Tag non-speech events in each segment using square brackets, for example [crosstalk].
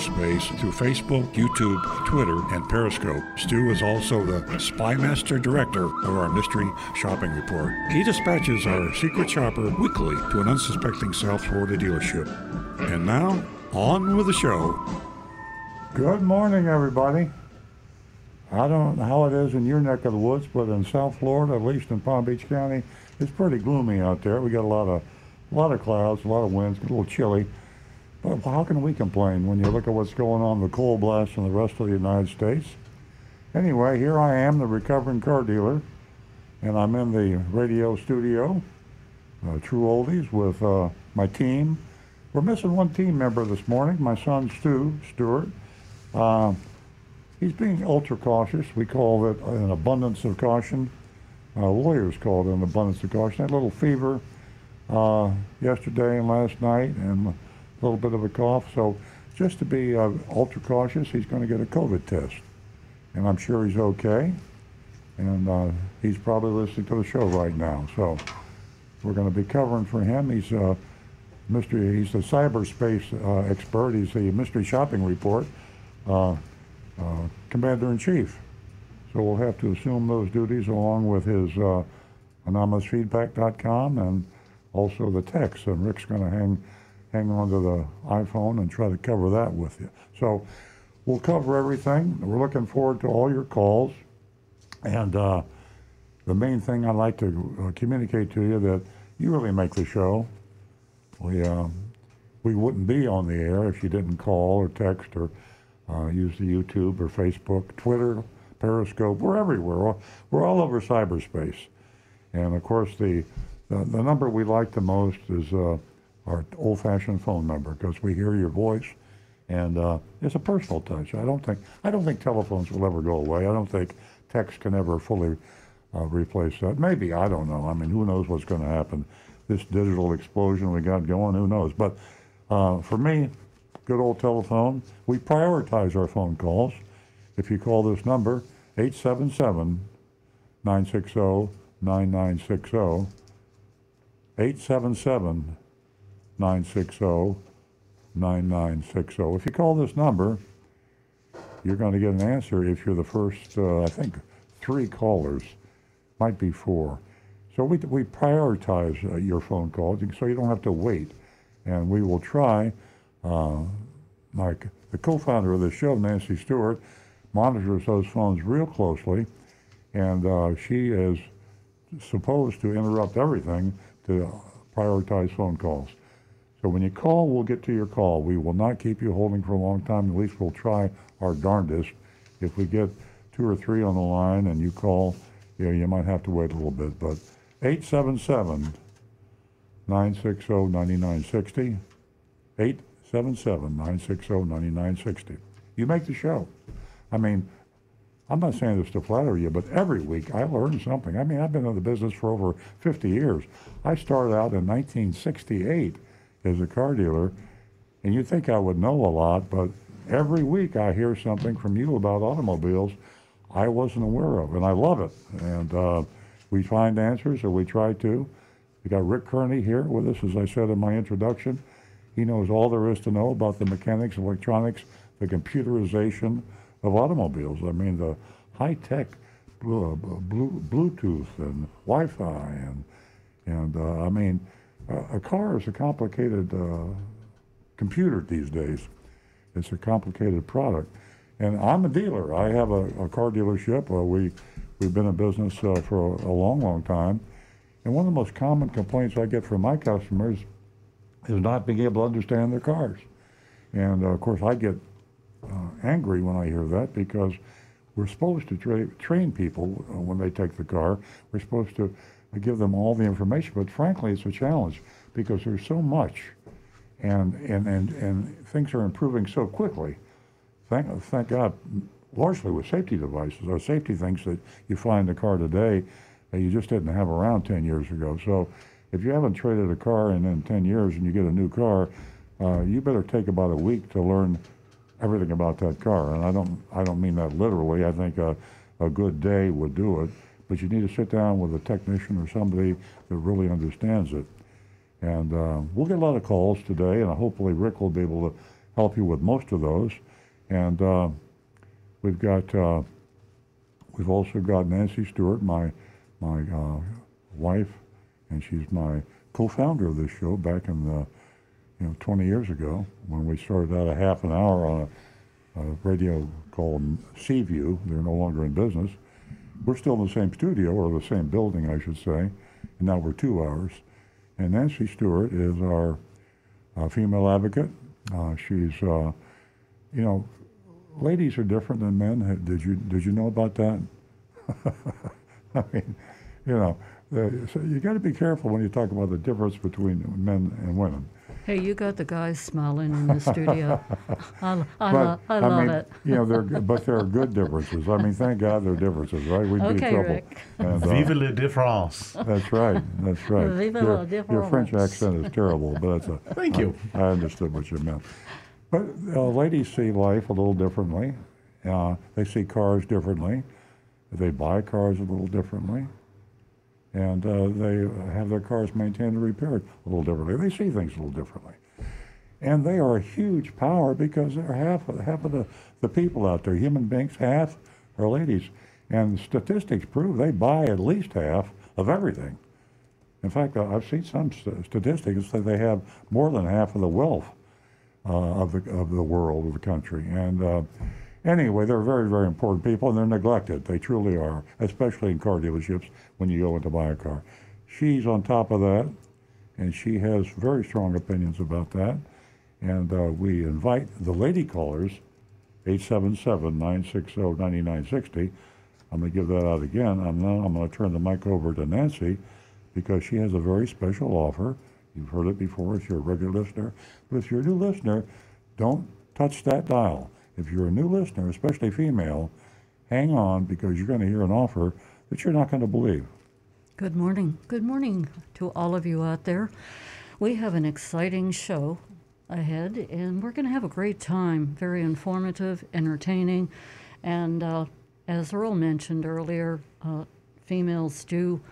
cyberspace through Facebook, YouTube, Twitter, and Periscope. Stu is also the Spymaster Director of our Mystery Shopping Report. He dispatches our secret shopper weekly to an unsuspecting South Florida dealership. And now, on with the show. Good morning, everybody. I don't know how it is in your neck of the woods, but in South Florida, at least in Palm Beach County, it's pretty gloomy out there. We got a lot of, a lot of clouds, a lot of winds, a little chilly. But how can we complain when you look at what's going on with coal blasts in the rest of the United States? Anyway, here I am, the recovering car dealer, and I'm in the radio studio, uh, True Oldies, with uh, my team. We're missing one team member this morning, my son Stu Stewart. Uh, he's being ultra cautious. We call it an abundance of caution. Uh, lawyers call it an abundance of caution. Had a little fever uh, yesterday and last night, and a little bit of a cough. So just to be uh, ultra cautious, he's going to get a COVID test, and I'm sure he's okay. And uh, he's probably listening to the show right now. So we're going to be covering for him. He's uh, mystery. He's the cyberspace uh, expert. He's the mystery shopping report uh, uh, commander in chief. So we'll have to assume those duties along with his uh, anonymousfeedback.com and also the text. And Rick's going to hang hang on to the iPhone and try to cover that with you. So we'll cover everything. We're looking forward to all your calls. And uh, the main thing I'd like to uh, communicate to you that you really make the show. We um, we wouldn't be on the air if you didn't call or text or uh, use the YouTube or Facebook, Twitter, Periscope. We're everywhere. We're all, we're all over cyberspace. And of course, the the, the number we like the most is uh, our old-fashioned phone number because we hear your voice, and uh, it's a personal touch. I don't think I don't think telephones will ever go away. I don't think text can ever fully uh, replace that. Maybe I don't know. I mean, who knows what's going to happen? This digital explosion we got going, who knows? But uh, for me, good old telephone. We prioritize our phone calls. If you call this number, 877 960 9960, 877 960 9960. If you call this number, you're going to get an answer if you're the first, uh, I think, three callers, might be four. So we, we prioritize uh, your phone calls so you don't have to wait. And we will try, uh, like the co founder of the show, Nancy Stewart, monitors those phones real closely. And uh, she is supposed to interrupt everything to prioritize phone calls. So when you call, we'll get to your call. We will not keep you holding for a long time. At least we'll try our darndest. If we get two or three on the line and you call, yeah, you might have to wait a little bit. But 877 960 9960. 877 960 9960. You make the show. I mean, I'm not saying this to flatter you, but every week I learn something. I mean, I've been in the business for over 50 years. I started out in 1968 as a car dealer, and you'd think I would know a lot, but every week I hear something from you about automobiles I wasn't aware of, and I love it. And uh, we find answers, or we try to. We got Rick Kearney here with us, as I said in my introduction. He knows all there is to know about the mechanics, electronics, the computerization of automobiles. I mean, the high tech Bluetooth and Wi Fi, and, and uh, I mean, a car is a complicated uh, computer these days. It's a complicated product. And I'm a dealer. I have a, a car dealership. Uh, we, we've been in business uh, for a, a, long, long time. And one of the most common complaints I get from my customers is not being able to understand their cars. And uh, of course, I get uh, angry when I hear that because we're supposed to tra- train people uh, when they take the car. We're supposed to I give them all the information, but frankly, it's a challenge because there's so much. and and and and things are improving so quickly. Thank thank God, largely with safety devices or safety things that you find in the car today that you just didn't have around 10 years ago. So if you haven't traded a car in, in 10 years and you get a new car, uh, you better take about a week to learn everything about that car. And I don't I don't mean that literally. I think a, a good day would do it. But you need to sit down with a technician or somebody that really understands it. And uh, we'll get a lot of calls today, and hopefully Rick will be able to help you with most of those. And uh, we've got uh, we've also got Nancy Stewart, my my uh, wife, and she's my co-founder of this show back in the you know 20 years ago when we started out a half an hour on a, a radio called Seaview. They're no longer in business. We're still in the same studio or the same building, I should say, and now we're two hours. And Nancy Stewart is our uh, female advocate. Uh, she's, uh, you know, ladies are different than men. Did you did you know about that? [laughs] I mean, you know, so you got to be careful when you talk about the difference between men and women. Hey, you got the guys smiling in the studio. [laughs] I, I, But, lo- I love mean, it. You know, they're, but there are good differences. I mean, thank God there are differences, right? We'd be in Okay, trouble. Rick. And, uh, Vive les différences. That's right. That's right. [laughs] Vive your, la your French accent is terrible, but that's a. Thank you. I, I understood what you meant. But uh, ladies see life a little differently. Uh, they see cars differently. They buy cars a little differently, and uh, they have their cars maintained and repaired a little differently. They see things a little differently, and they are a huge power because they're half of, half of the, the people out there. Human beings, half are ladies, and statistics prove they buy at least half of everything. In fact, I- I've seen some st- statistics that they have more than half of the wealth uh, of the of the world, of the country. And uh, anyway, they're very, very important people, and they're neglected. They truly are, especially in car dealerships when you go in to buy a car. She's on top of that, and she has very strong opinions about that. And uh, we invite the lady callers, 877-960-9960. I'm going to give that out again. I'm now I'm going to turn the mic over to Nancy because she has a very special offer. You've heard it before if you're a regular listener. But if you're a new listener, don't touch that dial. If you're a new listener, especially female, hang on because you're going to hear an offer that you're not going to believe. Good morning. Good morning to all of you out there. We have an exciting show ahead, and we're going to have a great time. Very informative, entertaining, and uh, as Earl mentioned earlier, uh, females do.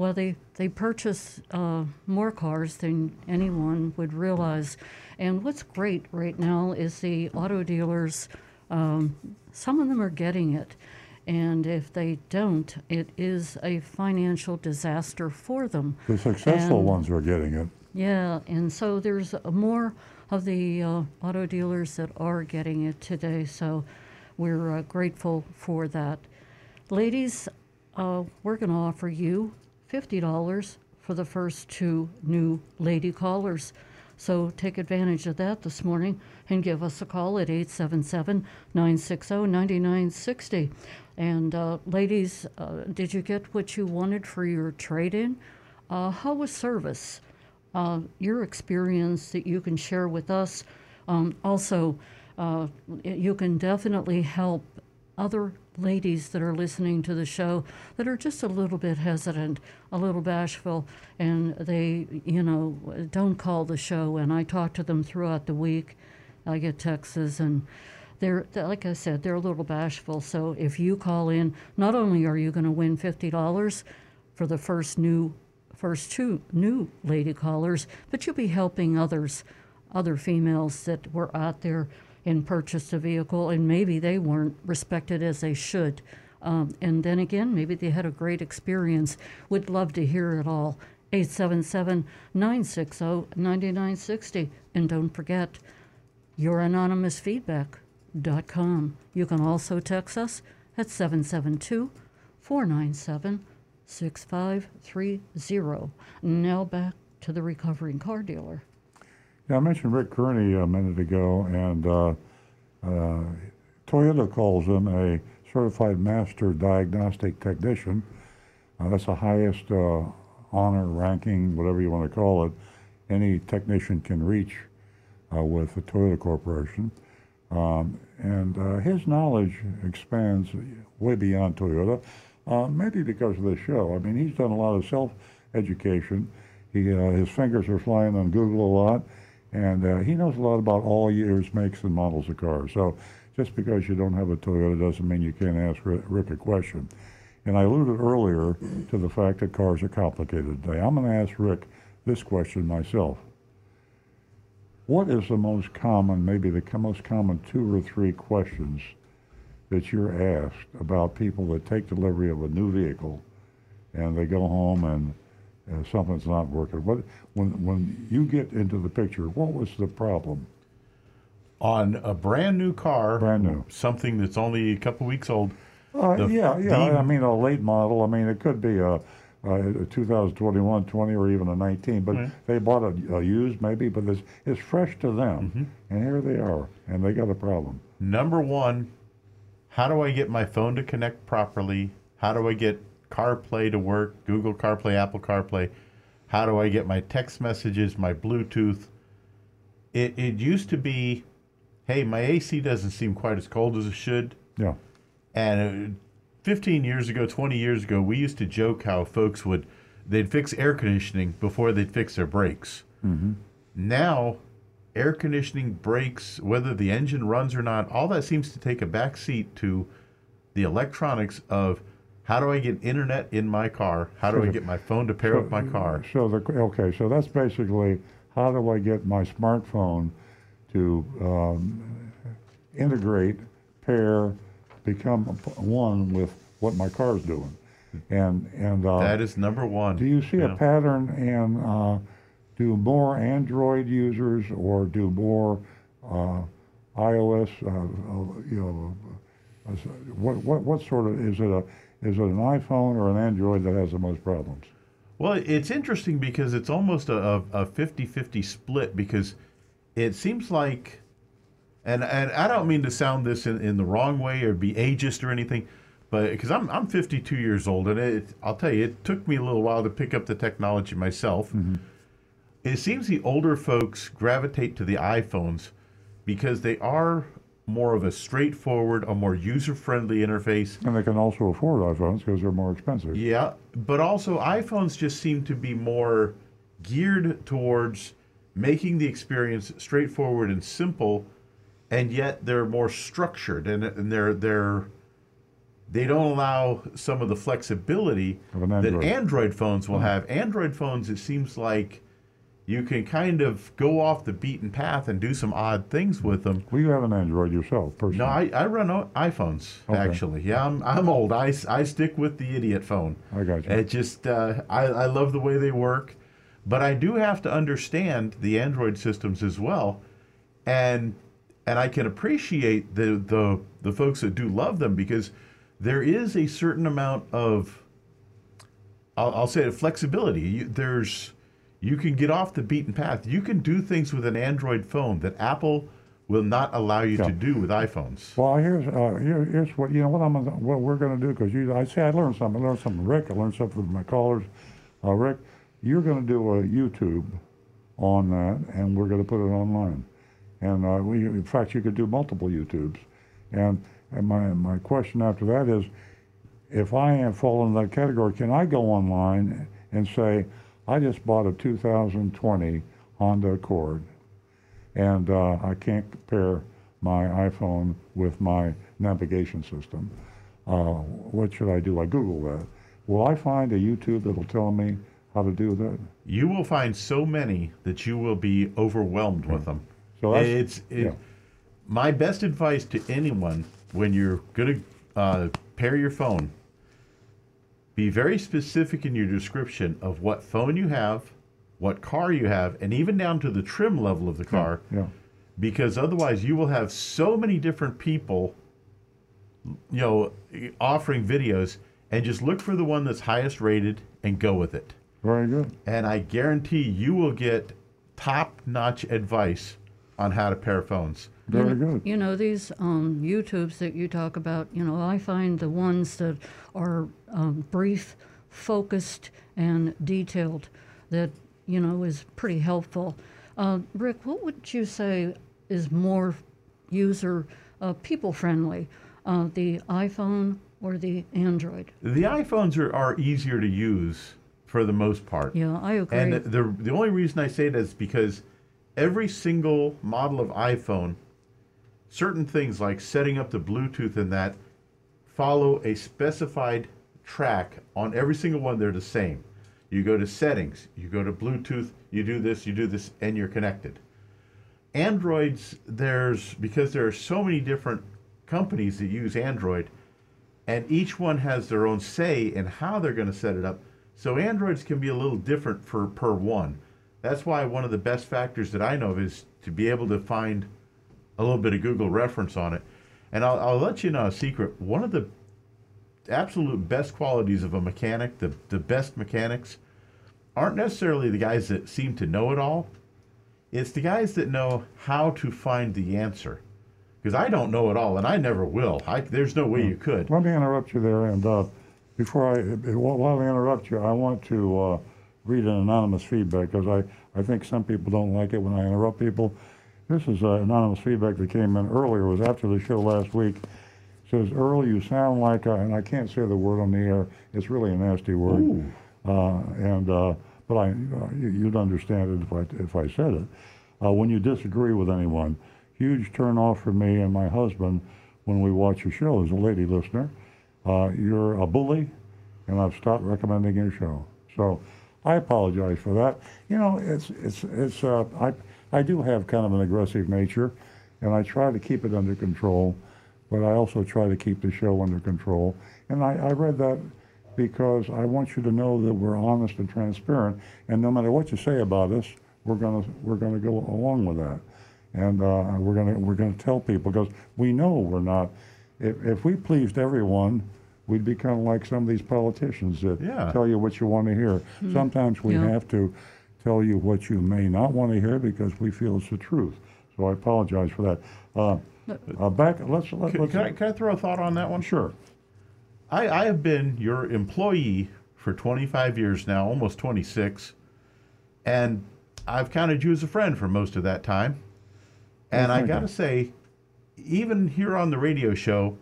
Well, they, they purchase uh, more cars than anyone would realize. And what's great right now is the auto dealers, um, some of them are getting it. And if they don't, it is a financial disaster for them. The successful And- ones are getting it. Yeah, and so there's more of the uh, auto dealers that are getting it today, so we're uh, grateful for that. Ladies, uh, we're going to offer you $50 for the first two new lady callers. So take advantage of that this morning and give us a call at 877 960 9960. And uh, ladies, uh, did you get what you wanted for your trade in? Uh, how was service? uh, your experience that you can share with us. Um, also, uh, you can definitely help other ladies that are listening to the show that are just a little bit hesitant, a little bashful, and they, you know, don't call the show. And I talk to them throughout the week. I get texts and they're like I said, they're a little bashful. So if you call in, not only are you going to win fifty dollars for the first new first two new lady callers, but you'll be helping others, other females that were out there and purchased a vehicle, and maybe they weren't respected as they should. Um, and then again, maybe they had a great experience. Would love to hear it all. 877 960 9960. And don't forget, youranonymousfeedback.com. You can also text us at 772 497 6530. Now back to the recovering car dealer. Yeah, I mentioned Rick Kearney a minute ago, and uh, uh, Toyota calls him a certified master diagnostic technician. Uh, that's the highest uh, honor, ranking, whatever you want to call it, any technician can reach uh, with the Toyota Corporation. Um, and uh, his knowledge expands way beyond Toyota, maybe because of this show. I mean, he's done a lot of self education. He, his fingers are flying on Google a lot, and uh, he knows a lot about all years, makes, and models of cars. So just because you don't have a Toyota doesn't mean you can't ask Rick a question. And I alluded earlier to the fact that cars are complicated today. I'm going to ask Rick this question myself. What is the most common, maybe the most common two or three questions that you're asked about people that take delivery of a new vehicle and they go home and uh, something's not working? What, when, when you get into the picture, what was the problem? On a brand new car, Brand new. something that's only a couple weeks old. Uh, The- yeah, yeah. the- I mean, a late model. I mean, it could be a, a 2021, 20, or even a 19. But Right. they bought a, a used, maybe, but it's, it's fresh to them. Mm-hmm. And here they are, and they got a problem. Number one, how do I get my phone to connect properly? How do I get CarPlay to work? Google CarPlay, Apple CarPlay. How do I get my text messages, my Bluetooth? It, it used to be, hey, my AC doesn't seem quite as cold as it should. Yeah. And uh, 15 years ago, 20 years ago, we used to joke how folks would they'd fix air conditioning before they'd fix their brakes. Now, air conditioning, brakes, whether the engine runs or not, all that seems to take a backseat to the electronics of how do I get internet in my car? How do I get my phone to pair with my car? So the okay, so that's basically how do I get my smartphone to um, integrate, pair, become one with what my car's doing, and and uh, That is number one. Do you see Yeah. a pattern in uh, do more Android users or do more uh, iOS? Uh, you know, what what what sort of is it a is it an iPhone or an Android that has the most problems? Well, it's interesting because it's almost a, a 50-50 split because it seems like, and and I don't mean to sound this in, in the wrong way or be ageist or anything, but because I'm I'm 52 years old and it I'll tell you it took me a little while to pick up the technology myself. Mm-hmm. It seems the older folks gravitate to the iPhones because they are more of a straightforward, a more user-friendly interface. And they can also afford iPhones because they're more expensive. Yeah, but also iPhones just seem to be more geared towards making the experience straightforward and simple, and yet they're more structured and, and they're they're they don't allow some of the flexibility Of an that Android. Android phones will have. Android phones, it seems like you can kind of go off the beaten path and do some odd things with them. Well, you have an Android yourself, personally. No, I, I run iPhones Okay. actually. Yeah, I'm, I'm old. I, I stick with the idiot phone. I got you. It just uh, I, I love the way they work, but I do have to understand the Android systems as well, and and I can appreciate the the the folks that do love them because there is a certain amount of I'll, I'll say it, flexibility. You, there's you can get off the beaten path. You can do things with an Android phone that Apple will not allow you Yeah. to do with iPhones. Well, here's uh, here, here's what you know what I'm gonna, what we're going to do because you I say I learned something. I learned something. Rick, I learned something from my callers. Uh, Rick, you're going to do a YouTube on that, and we're going to put it online. And uh, we, in fact, you could do multiple YouTubes. And, and my my question after that is, if I am fall in that category, can I go online and say, I just bought a 2020 Honda Accord, and uh, I can't compare my iPhone with my navigation system. Uh, what should I do? I Google that. Will I find a YouTube that'll tell me how to do that? You will find so many that you will be overwhelmed with them. So that's- it's it, yeah. my best advice to anyone when you're going to uh, pair your phone. Be very specific in your description of what phone you have, what car you have, and even down to the trim level of the car, Yeah. because otherwise you will have so many different people, you know, offering videos, and just look for the one that's highest rated and go with it Very good. and I guarantee you will get top-notch advice on how to pair phones. Very good. You know, these um, YouTubes that you talk about, you know, I find the ones that are um, brief, focused, and detailed that, you know, is pretty helpful. Uh, Rick, what would you say is more user uh, people friendly, uh, the iPhone or the Android? The iPhones are, are easier to use for the most part. Yeah, I agree. And the the only reason I say that is because every single model of iPhone, certain things like setting up the Bluetooth and that follow a specified track on every single one. They're the same. You go to settings, you go to Bluetooth, you do this, you do this, and you're connected. Androids, there's because there are so many different companies that use Android, and each one has their own say in how they're going to set it up. So Androids can be a little different for per one. That's why one of the best factors that I know of is to be able to find a little bit of Google reference on it. And I'll, I'll let you know a secret. One of the absolute best qualities of a mechanic, the, the best mechanics, aren't necessarily the guys that seem to know it all. It's the guys that know how to find the answer. Because I don't know it all, and I never will. I, there's no way you could. Let me interrupt you there, and uh, before I, while I interrupt you, I want to uh, read an anonymous feedback because I, I think some people don't like it when I interrupt people. This is uh, anonymous feedback that came in earlier. It was after the show last week. It says, Earl, you sound like, a, and I can't say the word on the air. It's really a nasty word. Uh, and uh, but I, uh, you- you'd understand it if I if I said it. Uh, when you disagree with anyone, huge turn off for me and my husband when we watch your show as a lady listener. Uh, you're a bully, and I've stopped recommending your show. So I apologize for that. You know, it's it's it's uh, I I do have kind of an aggressive nature, and I try to keep it under control, but I also try to keep the show under control. And I, I read that because I want you to know that we're honest and transparent, and no matter what you say about us, we're gonna we're gonna go along with that, and uh, we're gonna we're gonna tell people because we know we're not. If if we pleased everyone, we'd be kind of like some of these politicians that Yeah. tell you what you want to hear. Sometimes we Yeah. have to tell you what you may not want to hear because we feel it's the truth. So I apologize for that. Uh, uh, back, let's let, Can, let's can I, can I throw a thought on that one? sure. I, I have been your employee for 25 years now, almost 26, and I've counted you as a friend for most of that time. And I got to say, even here on the radio show,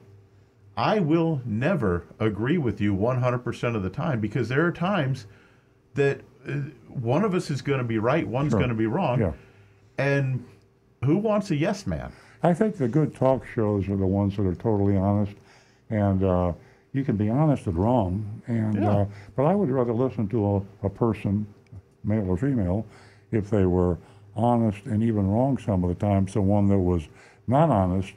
I will never agree with you 100% of the time because there are times that uh, one of us is going to be right, one's Sure. going to be wrong. Yeah. And who wants a yes man? I think the good talk shows are the ones that are totally honest, and uh, you can be honest and wrong. And Yeah. uh, but I would rather listen to a, a person, male or female, if they were honest and even wrong some of the time. So one that was not honest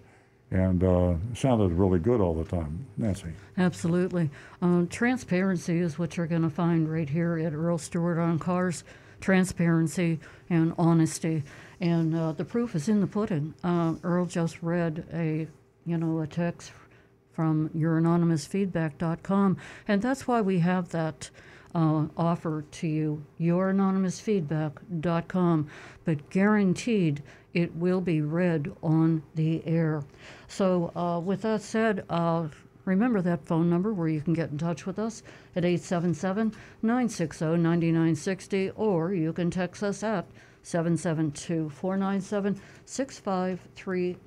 and uh, sounded really good all the time. Nancy. Absolutely. Um, transparency is what you're going to find right here at Earl Stewart on Cars. Transparency and honesty, and uh, the proof is in the pudding. Uh, Earl just read a, you know, a text from youranonymousfeedback.com, and that's why we have that uh, offer to you, youranonymousfeedback.com, but guaranteed it will be read on the air. So, uh, with that said, uh, remember that phone number where you can get in touch with us at 877 960 9960, or you can text us at 772 497 6530.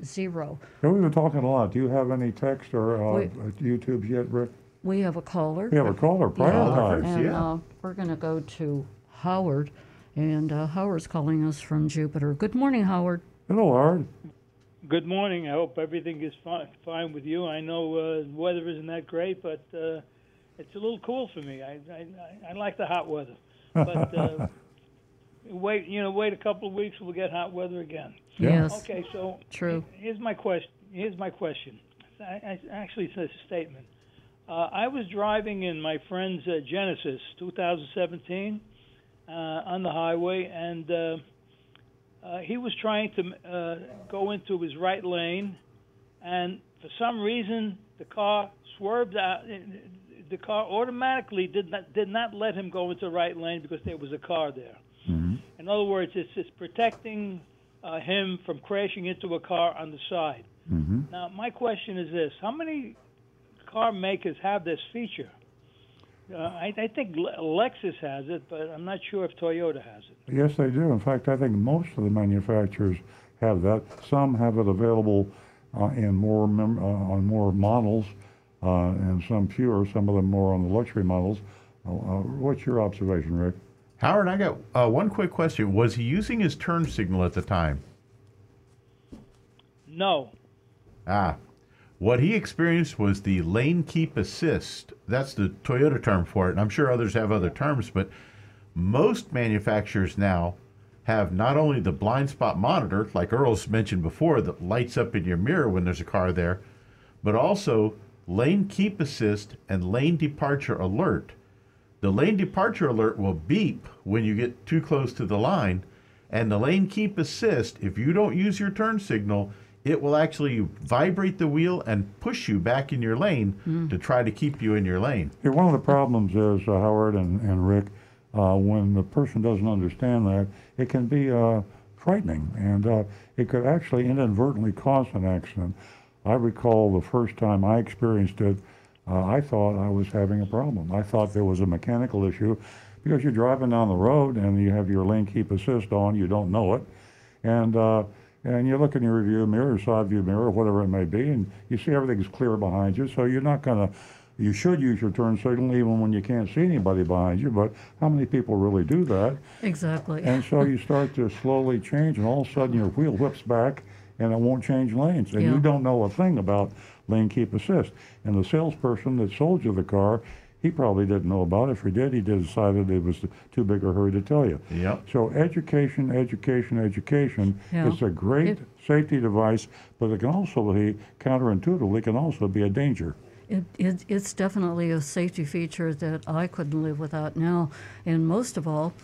So we've been talking a lot. Do you have any text or uh, Wait. YouTubes yet, Rick? We have a caller. We have a caller. Yeah, and yeah. uh, we're going to go to Howard, and uh, Howard's calling us from Jupiter. Good morning, Howard. Hello, Howard. Good morning. I hope everything is fine, fine with you. I know uh, the weather isn't that great, but uh, it's a little cool for me. I, I I like the hot weather, [laughs] but uh, wait, you know, wait a couple of weeks, we'll get hot weather again. Yeah. Yes. Okay, so True. Here's my question. Here's my question. I, I actually it's a statement. Uh, I was driving in my friend's uh, Genesis 2017 uh, on the highway, and uh, uh, he was trying to uh, go into his right lane, and for some reason the car swerved out. The car automatically did not did not let him go into the right lane because there was a car there. In other words, it's it's protecting uh, him from crashing into a car on the side. Now, my question is this: How many car makers have this feature? Uh, I, I think Lexus has it, but I'm not sure if Toyota has it. Yes, they do. In fact, I think most of the manufacturers have that. Some have it available uh, in more mem- uh, on more models, uh, and some fewer. Some of them more on the luxury models. Uh, uh, what's your observation, Rick? Howard, I got uh, one quick question. Was he using his turn signal at the time? No. Ah, what he experienced was the lane keep assist. That's the Toyota term for it, and I'm sure others have other terms, but most manufacturers now have not only the blind spot monitor, like Earl's mentioned before, that lights up in your mirror when there's a car there, but also lane keep assist and lane departure alert. The lane departure alert will beep when you get too close to the line, and the lane keep assist, if you don't use your turn signal, it will actually vibrate the wheel and push you back in your lane to try to keep you in your lane. Yeah, one of the problems is, uh, Howard and, and Rick, uh, when the person doesn't understand that, it can be uh, frightening and uh, it could actually inadvertently cause an accident. I recall the first time I experienced it, uh, I thought I was having a problem. I thought there was a mechanical issue because you're driving down the road and you have your lane keep assist on, you don't know it, and uh, and you look in your rearview mirror, side view mirror, whatever it may be, and you see everything's clear behind you. So you're not gonna. You should use your turn signal even when you can't see anybody behind you. But how many people really do that? Exactly. And so you start to slowly change, and all of a sudden your wheel whips back, and it won't change lanes, and Yeah. you don't know a thing about lane keep assist. And the salesperson that sold you the car, he probably didn't know about it. If he did, he decided it was too big a hurry to tell you. Yep. So education, education, education. Yeah. It's a great It- safety device, but it can also be counterintuitively can also be a danger. It, it, it's definitely a safety feature that I couldn't live without now. And most of all,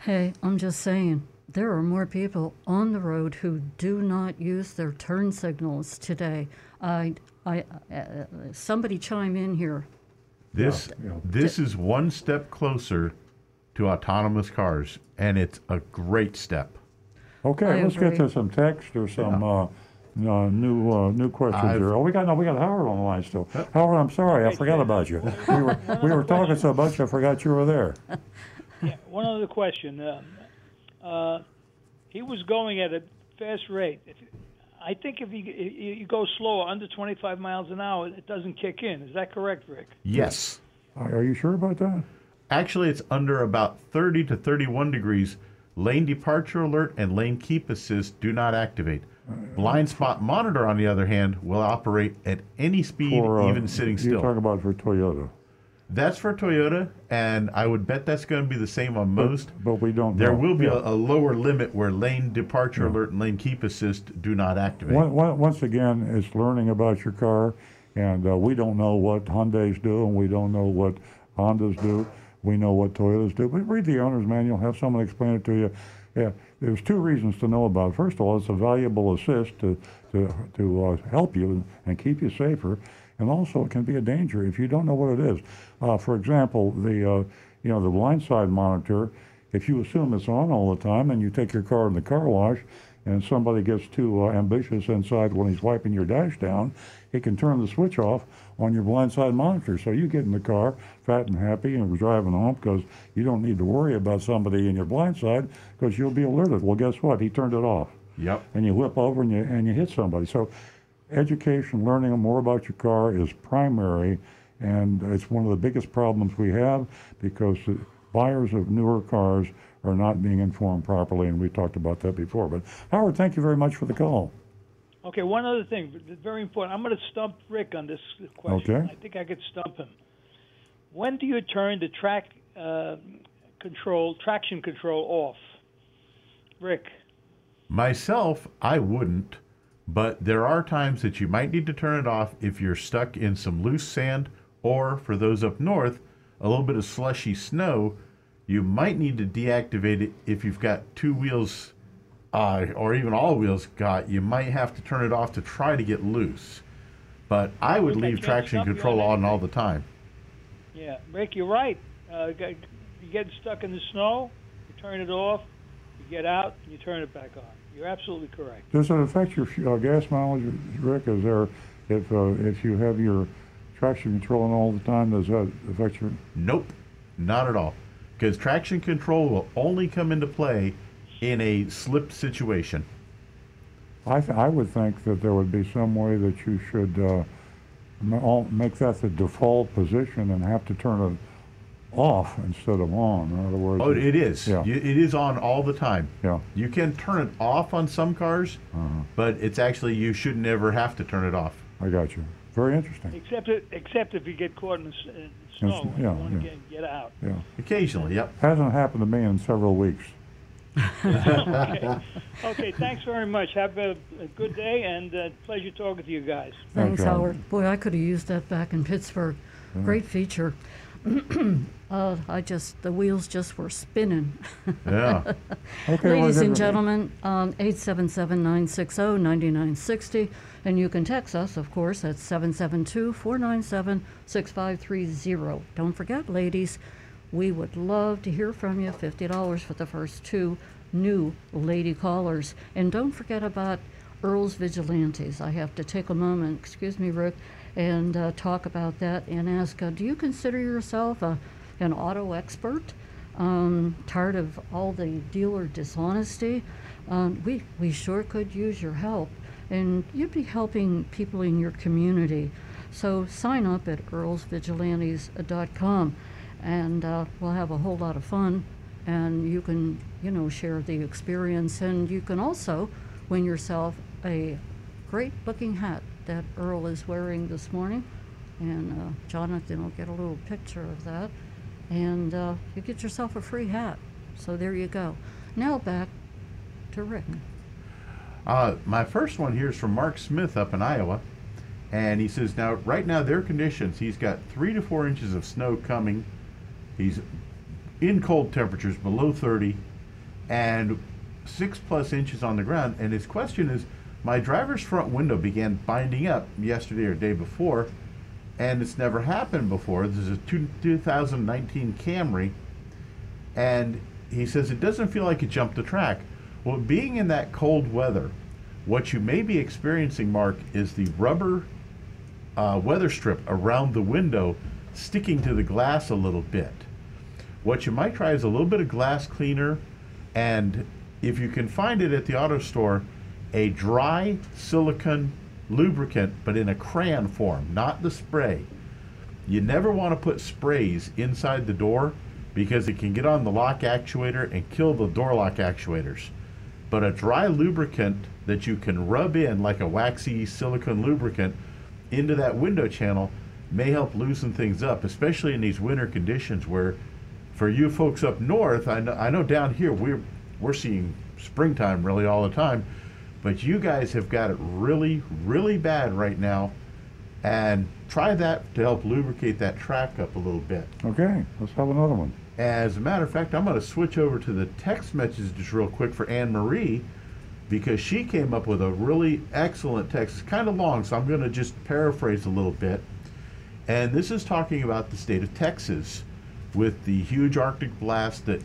hey, I'm just saying, there are more people on the road who do not use their turn signals today. I, I, uh, somebody chime in here. This Yeah. this is one step closer to autonomous cars, and it's a great step. Okay, I let's get to some text or some uh, uh, new uh, new questions I've- here. Oh, we got no, we got Howard on the line still. Howard, I'm sorry, I forgot about you. We were we were talking so much, I forgot you were there. [laughs] Yeah, one other question. Um, uh, he was going at a fast rate. If, I think if you, if you go slower, under 25 miles an hour, it doesn't kick in. Is that correct, Rick? Yes. Are are you sure about that? Actually, it's under about 30 to 31 degrees. Lane departure alert and lane keep assist do not activate. Blind spot monitor, on the other hand, will operate at any speed, For, uh, even sitting still. You're talking about for Toyota, That's for Toyota, and I would bet that's going to be the same on most. but we don't. There know. will be Yeah. a, a lower limit where lane departure alert and lane keep assist do not activate. One- one- Once again, it's learning about your car, and uh, we don't know what Hyundai's do, and we don't know what Hondas do. We know what Toyotas do, but read the owner's manual, have someone explain it to you. Yeah, there's two reasons to know about it. First of all, it's a valuable assist to to to uh, help you and, and keep you safer, and also it can be a danger if you don't know what it is. Uh, for example, the uh, you know the blind side monitor. If you assume it's on all the time, and you take your car in the car wash, and somebody gets too uh, ambitious inside when he's wiping your dash down, he can turn the switch off on your blindside monitor. So you get in the car fat and happy and driving home because you don't need to worry about somebody in your blindside because you'll be alerted. Well, guess what? He turned it off. Yep. And you whip over and you, and you hit somebody. So education, learning more about your car is primary. And it's one of the biggest problems we have because the buyers of newer cars are not being informed properly. And we talked about that before. But Howard, thank you very much for the call. Okay, one other thing, v- very important. I'm going to stump Rick on this question. Okay. I think I could stump him. When do you turn the track uh, control, traction control off? Rick. Myself, I wouldn't, but there are times that you might need to turn it off if you're stuck in some loose sand, or for those up north, a little bit of slushy snow. You might need to deactivate it if you've got two wheels, uh, or even all wheels got. You might have to turn it off to try to get loose. But I would leave traction control on all the time. Yeah, Rick, you're right. Uh, you get stuck in the snow, you turn it off. You get out, and you turn it back on. You're absolutely correct. Does it affect your uh, gas mileage, Rick? Is there, if uh, if you have your traction control on all the time, does that affect your? Nope, not at all. Because traction control will only come into play in a slip situation. I, th- I would think that there would be some way that you should uh, ma- all- make that the default position and have to turn it off instead of on. In other words, Oh, it is. Yeah. It is on all the time. Yeah. You can turn it off on some cars, Uh-huh. but it's actually you should never have to turn it off. I got you. Very interesting. Except it, except if you get caught in the s- in Yes, snow and yeah, you want to get, get out. Yeah. Occasionally, yep. Hasn't happened to me in several weeks. [laughs] [laughs] okay. okay, thanks very much. Have a, a good day and uh, pleasure talking to you guys. Thanks, Okay. Howard. Boy, I could have used that back in Pittsburgh. Great feature. Uh, I just, the wheels just were spinning. Yeah. [laughs] Okay, well, Ladies and gentlemen, um, 877-960-9960, and you can text us, of course, at 772-497-6530. Don't forget, ladies, we would love to hear from you. $50 for the first two new lady callers. And don't forget about Earl's Vigilantes. I have to take a moment, excuse me, Rick, and uh, talk about that and ask, uh, do you consider yourself a, an auto expert? um, tired of all the dealer dishonesty. Um, we, we sure could use your help, and you'd be helping people in your community. So sign up at earlsvigilantes.com, and uh, we'll have a whole lot of fun. And you can, you know, share the experience, and you can also win yourself a great-looking hat that Earl is wearing this morning. And uh, Jonathan will get a little picture of that and uh, you get yourself a free hat. So there you go. Now back to Rick. Uh, my first one here is from Mark Smith up in Iowa. And he says, now, right now, their conditions, he's got three to four inches of snow coming. He's in cold temperatures, below 30, and six plus inches on the ground. And his question is, my driver's front window began binding up yesterday or day before, and it's never happened before. This is a two, 2019 Camry, and he says it doesn't feel like it jumped the track. Well, being in that cold weather, what you may be experiencing, Mark, is the rubber uh, weather strip around the window sticking to the glass a little bit. What you might try is a little bit of glass cleaner, and if you can find it at the auto store, a dry silicone lubricant, but in a crayon form, not the spray. You never want to put sprays inside the door because it can get on the lock actuator and kill the door lock actuators. But a dry lubricant that you can rub in like a waxy silicone lubricant into that window channel may help loosen things up, especially in these winter conditions where for you folks up north, I know, I know down here we're we're seeing springtime really all the time, but you guys have got it really, really bad right now. And try that to help lubricate that track up a little bit. Okay, let's have another one. As a matter of fact, I'm going to switch over to the text messages real quick for Anne Marie because she came up with a really excellent text. It's kind of long, so I'm going to just paraphrase a little bit. And this is talking about the state of Texas with the huge Arctic blast that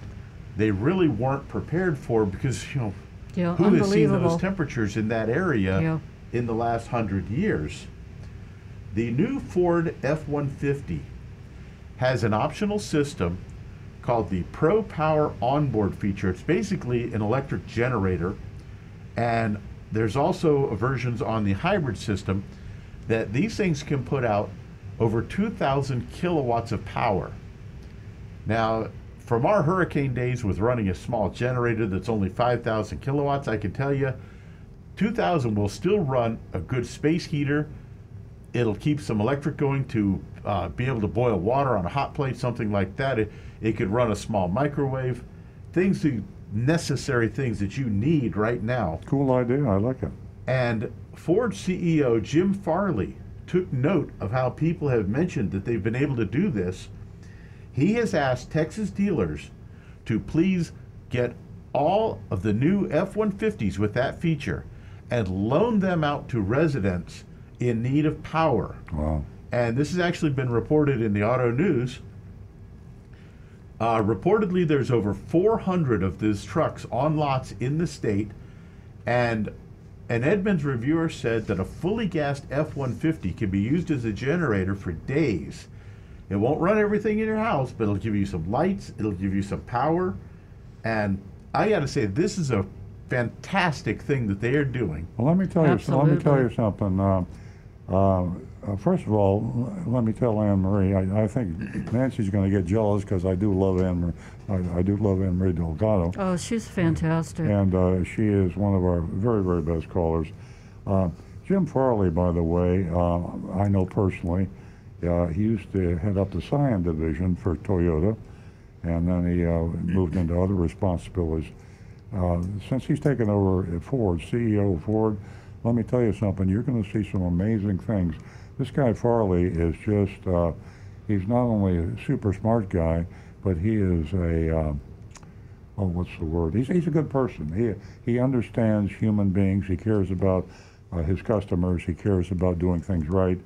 they really weren't prepared for because, you know, Yeah, who has seen those temperatures in that area Yeah. in the last hundred years? The new Ford F 150 has an optional system called the Pro Power Onboard feature. It's basically an electric generator, and there's also versions on the hybrid system that these things can put out over 2,000 kilowatts of power. Now, from our hurricane days with running a small generator that's only 5,000 kilowatts, I can tell you 2,000 will still run a good space heater. It'll keep some electric going to uh, be able to boil water on a hot plate, something like that. It, it could run a small microwave. Things, the necessary things that you need right now. Cool idea. I like it. And Ford CEO Jim Farley took note of how people have mentioned that they've been able to do this. He has asked Texas dealers to please get all of the new F 150s with that feature and loan them out to residents in need of power. Wow. And this has actually been reported in the Auto News. Uh, reportedly, there's over 400 of these trucks on lots in the state, and An Edmunds reviewer said that a fully gassed F 150 can be used as a generator for days. It won't run everything in your house, but it'll give you some lights, it'll give you some power. And I got to say, this is a fantastic thing that they are doing. Well, let me tell you. Let me tell you something. Uh, uh, uh, first of all, let me tell Anne Marie. I, I think Nancy's going to get jealous because I do love Anne. Marie. I, I do love Anne Marie Delgado, Oh, she's fantastic. and uh, she is one of our very, very best callers. Uh, Jim Farley, by the way, uh, I know personally. Uh, he used to head up the Scion division for Toyota, and then he uh, moved into other responsibilities. Uh, since he's taken over at Ford, CEO of Ford, let me tell you something. You're going to see some amazing things. This guy Farley is just, uh, he's not only a super smart guy, but he is a, uh, oh, what's the word? He's, he's a good person. He, he understands human beings. He cares about uh, his customers. He cares about doing things right.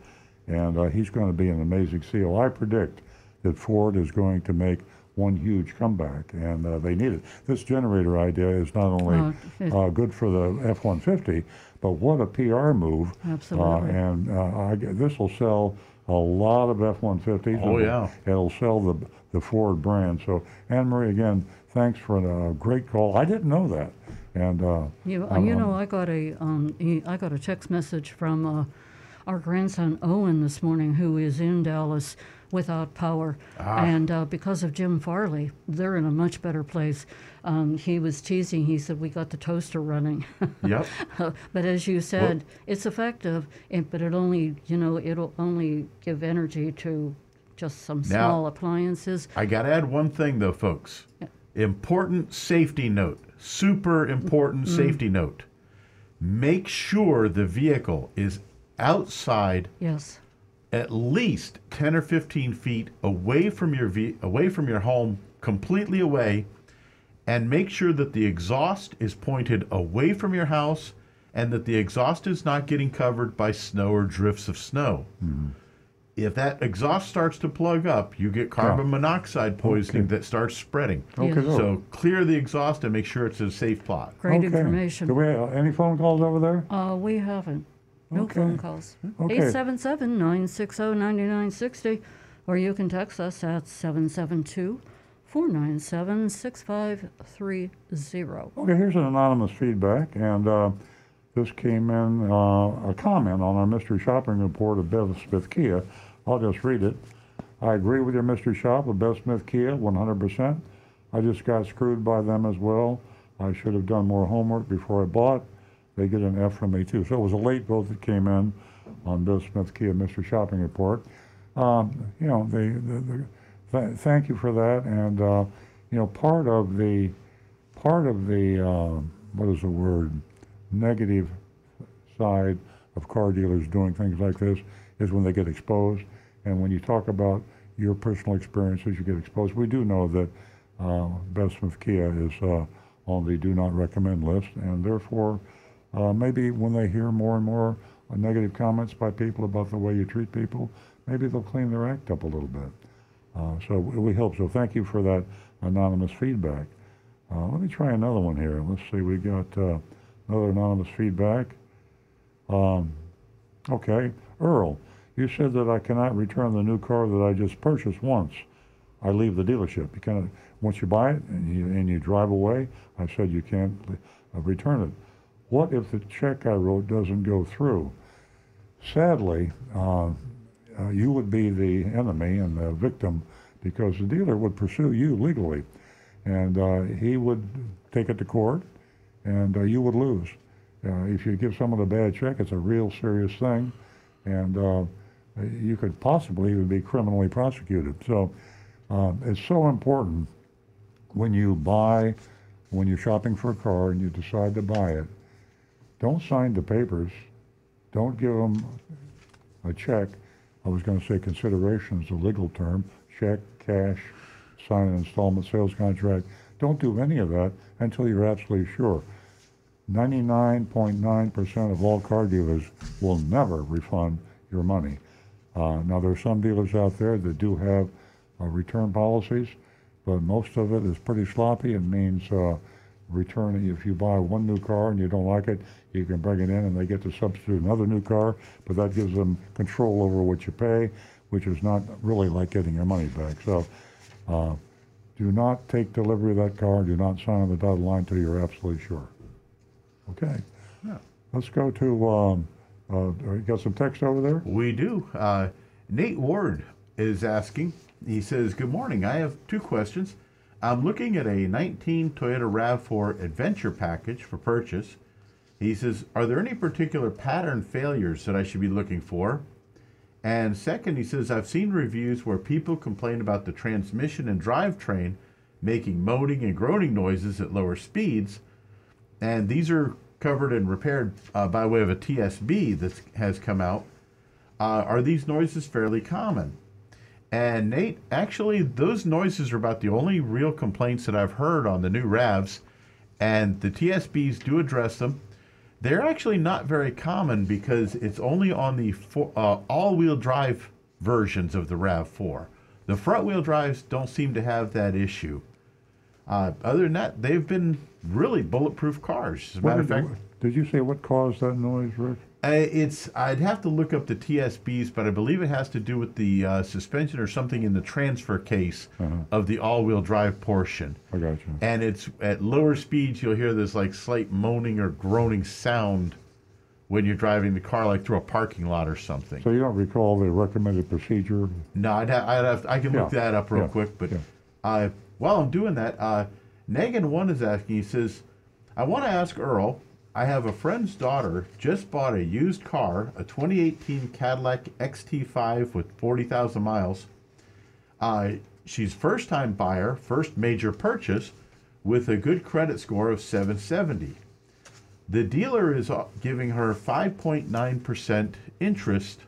And uh, he's going to be an amazing CEO. I predict that Ford is going to make one huge comeback, and uh, they need it. This generator idea is not only Oh, uh, good for the F-150, but what a PR move! Absolutely. Uh, and uh, I, this will sell a lot of F-150s. Oh, and yeah. It'll sell the the Ford brand. So Anne Marie, again, thanks for a great call. I didn't know that, and uh, You, I'm- you know, I'm- got a um, I got a text message from uh, our grandson Owen this morning, who is in Dallas without power, and uh, because of Jim Farley, they're in a much better place. Um, he was teasing. He said we got the toaster running, [laughs] Yep. but as you said, it's effective. But it only you know it'll only give energy to just some Now- small appliances. I got to add one thing, though, folks. Important safety note. Super important safety note. Make sure the vehicle is outside Yes. at least 10 or 15 feet away from your ve- away from your home, completely away, and make sure that the exhaust is pointed away from your house and that the exhaust is not getting covered by snow or drifts of snow. If that exhaust starts to plug up, you get carbon monoxide poisoning Okay. that starts spreading. Okay, Yeah. so- So clear the exhaust and make sure it's a safe plot. Great okay. information. Do we have any phone calls over there? Uh, we haven't. No Okay. phone calls. Okay. 877 960 9960, or you can text us at 772 497 6530. Okay, here's an anonymous feedback, and uh, this came in uh, a comment on our mystery shopping report of Bev Smith Kia. I'll just read it. I agree with your mystery shop of Bev Smith Kia 100%. I just got screwed by them as well. I should have done more homework before I bought. They get an F from me too. So it was a late vote that came in on Bev Smith Kia mystery shopping report. Um, you know, the, the, th- thank you for that. And uh, you know, part of the part of the uh, what is the word negative side of car dealers doing things like this is when they get exposed. And when you talk about your personal experiences, you get exposed. We do know that uh, Bev Smith Kia is uh, on the do not recommend list, and therefore, uh, maybe when they hear more and more uh, negative comments by people about the way you treat people, maybe they'll clean their act up a little bit. Uh, so we hope so. Thank you for that anonymous feedback. Uh, let me try another one here. Let's see. We got uh, another anonymous feedback. Um, okay, Earl, you said that I cannot return the new car that I just purchased once. I leave the dealership. You cannot. Once you buy it and you and you drive away, I said you can't uh, return it. What if the check I wrote doesn't go through? Sadly, uh, uh, you would be the enemy and the victim because the dealer would pursue you legally, and uh, he would take it to court, and uh, you would lose. Uh, if you give someone a bad check, it's a real serious thing, and uh, you could possibly even be criminally prosecuted. So it's so important when you buy, when you're shopping for a car and you decide to buy it, don't sign the papers. Don't give them a check. I was going to say consideration is a legal term. Check, cash, sign an installment sales contract. Don't do any of that until you're absolutely sure. 99.9% of all car dealers will never refund your money. Uh, now, there are some dealers out there that do have uh, return policies, but most of it is pretty sloppy. It means uh, return. If you buy one new car and you don't like it, you can bring it in and they get to substitute another new car, but that gives them control over what you pay, which is not really like getting your money back. So uh, do not take delivery of that car. Do not sign on the dotted line until you're absolutely sure. Okay. Yeah. Let's go to, um, uh, you got some text over there? We do. Uh, Nate Ward is asking. He says, "Good morning. I have two questions. I'm looking at a 19 Toyota Rav4 Adventure package for purchase. He says, "Are there any particular pattern failures that I should be looking for?" And second, he says, "I've seen reviews where people complain about the transmission and drivetrain making moaning and groaning noises at lower speeds, and these are covered and repaired uh, by way of a TSB that has come out. Uh, are these noises fairly common?" And Nate, actually, those noises are about the only real complaints that I've heard on the new RAVs, and the TSBs do address them. They're actually not very common because it's only on the uh, all-wheel drive versions of the RAV4. The front-wheel drives don't seem to have that issue. Uh, other than that, they've been really bulletproof cars. As a What matter of fact, Did you say what caused that noise, Rick? Uh, it's I'd have to look up the TSBs, but I believe it has to do with the uh, suspension or something in the transfer case Uh-huh. of the all-wheel drive portion. I got you. And it's at lower speeds you'll hear this like slight moaning or groaning sound when you're driving the car like through a parking lot or something. So you don't recall the recommended procedure? No, I'd have, I'd have I can look Yeah, that up real yeah, quick. But yeah. uh, while I'm doing that, uh, Negan one is asking. He says, "I want to ask Earl. I have a friend's daughter just bought a used car, a 2018 Cadillac XT5 with 40,000 miles. Uh, she's first time buyer, first major purchase, with a good credit score of 770. The dealer is uh, giving her 5.9% interest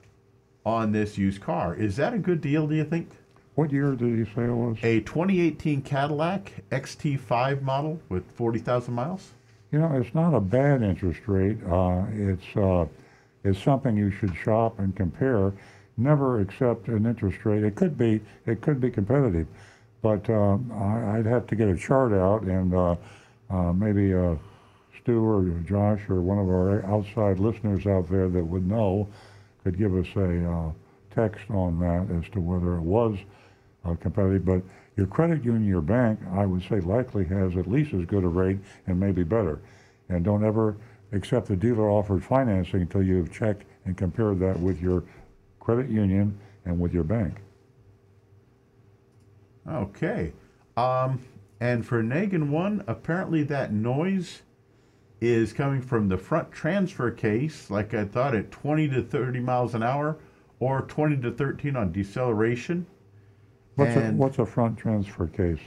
on this used car. Is that a good deal, do you think? What year did you say it was? A 2018 Cadillac XT5 model with 40,000 miles? You know, it's not a bad interest rate. Uh, it's uh, it's something you should shop and compare. Never accept an interest rate. It could be it could be competitive, but uh, I'd have to get a chart out and uh, uh, maybe uh, Stu or Josh or one of our outside listeners out there that would know could give us a text on that as to whether it was competitive. But your credit union, your bank, I would say likely has at least as good a rate and maybe better. And don't ever accept the dealer offered financing until you've checked and compared that with your credit union and with your bank. Okay. Um, and for Negan 1, apparently that noise is coming from the front transfer case, like I thought, at 20 to 30 miles an hour or 20 to 13 on deceleration. What's a, what's a front transfer case?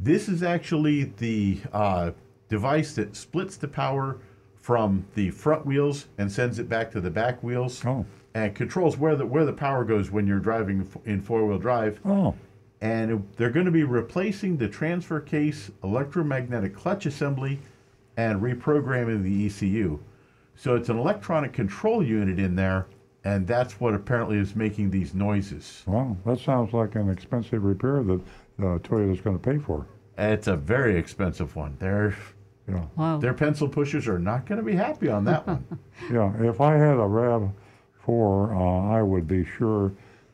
This is actually the uh, device that splits the power from the front wheels and sends it back to the back wheels Oh, and controls where the where the power goes when you're driving in four wheel drive. oh, And they're going to be replacing the transfer case, electromagnetic clutch assembly, and reprogramming the ECU. So it's an electronic control unit in there, and that's what apparently is making these noises. wow, that sounds like an expensive repair that uh, Toyota's going to pay for. It's a very expensive one. Their Yeah. Wow. their pencil pushers are not going to be happy on that one. [laughs] Yeah, if I had a RAV 4, uh, I would be sure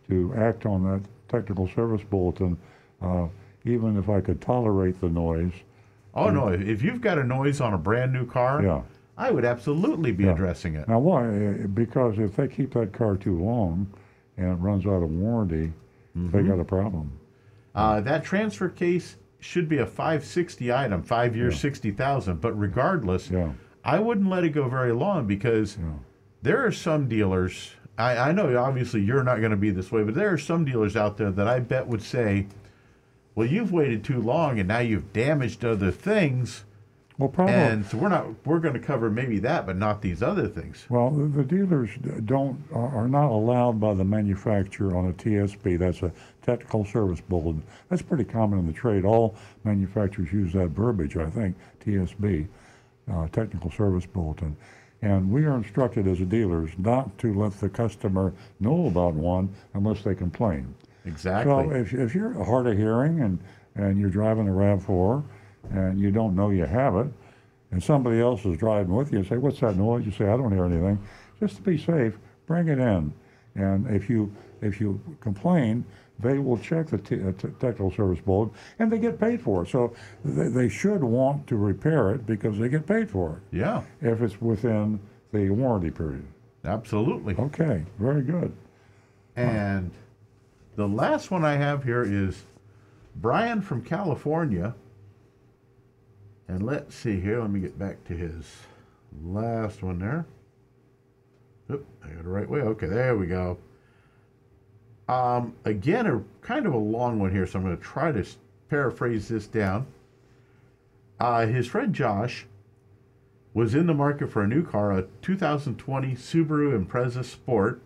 to act on that technical service bulletin, uh, even if I could tolerate the noise. Oh no! If you've got a noise on a brand new car, Yeah. I would absolutely be Yeah. addressing it. Now, why? Because if they keep that car too long and it runs out of warranty, they got a problem. Uh, that transfer case should be a 560 item, five years, 60,000. But regardless, Yeah. I wouldn't let it go very long because Yeah. there are some dealers. I, I know obviously you're not going to be this way, but there are some dealers out there that I bet would say, "Well, you've waited too long, and now you've damaged other things, Well, probably. and so we're not we're going to cover maybe that, but not these other things." Well, the, the dealers don't are not allowed by the manufacturer on a TSB. That's a technical service bulletin. That's pretty common in the trade. All manufacturers use that verbiage, I think. TSB, uh, technical service bulletin, and we are instructed as dealers not to let the customer know about one unless they complain. Exactly. So if, if you're hard of hearing and, and you're driving a RAV4 and you don't know you have it, and somebody else is driving with you and say, "What's that noise?" You say, "I don't hear anything." Just to be safe, bring it in, and if you if you complain, they will check the t- uh, t- technical service bulletin, and they get paid for it. So they, they should want to repair it because they get paid for it Yeah, if it's within the warranty period. absolutely. Okay, very good. And the last one I have here is Brian from California. And let's see here. Let me get back to his last one there. Oop, I got it right way. Okay, there we go. Um, again, a kind of a long one here, so I'm going to try to paraphrase this down. Uh, his friend Josh was in the market for a new car, a 2020 Subaru Impreza Sport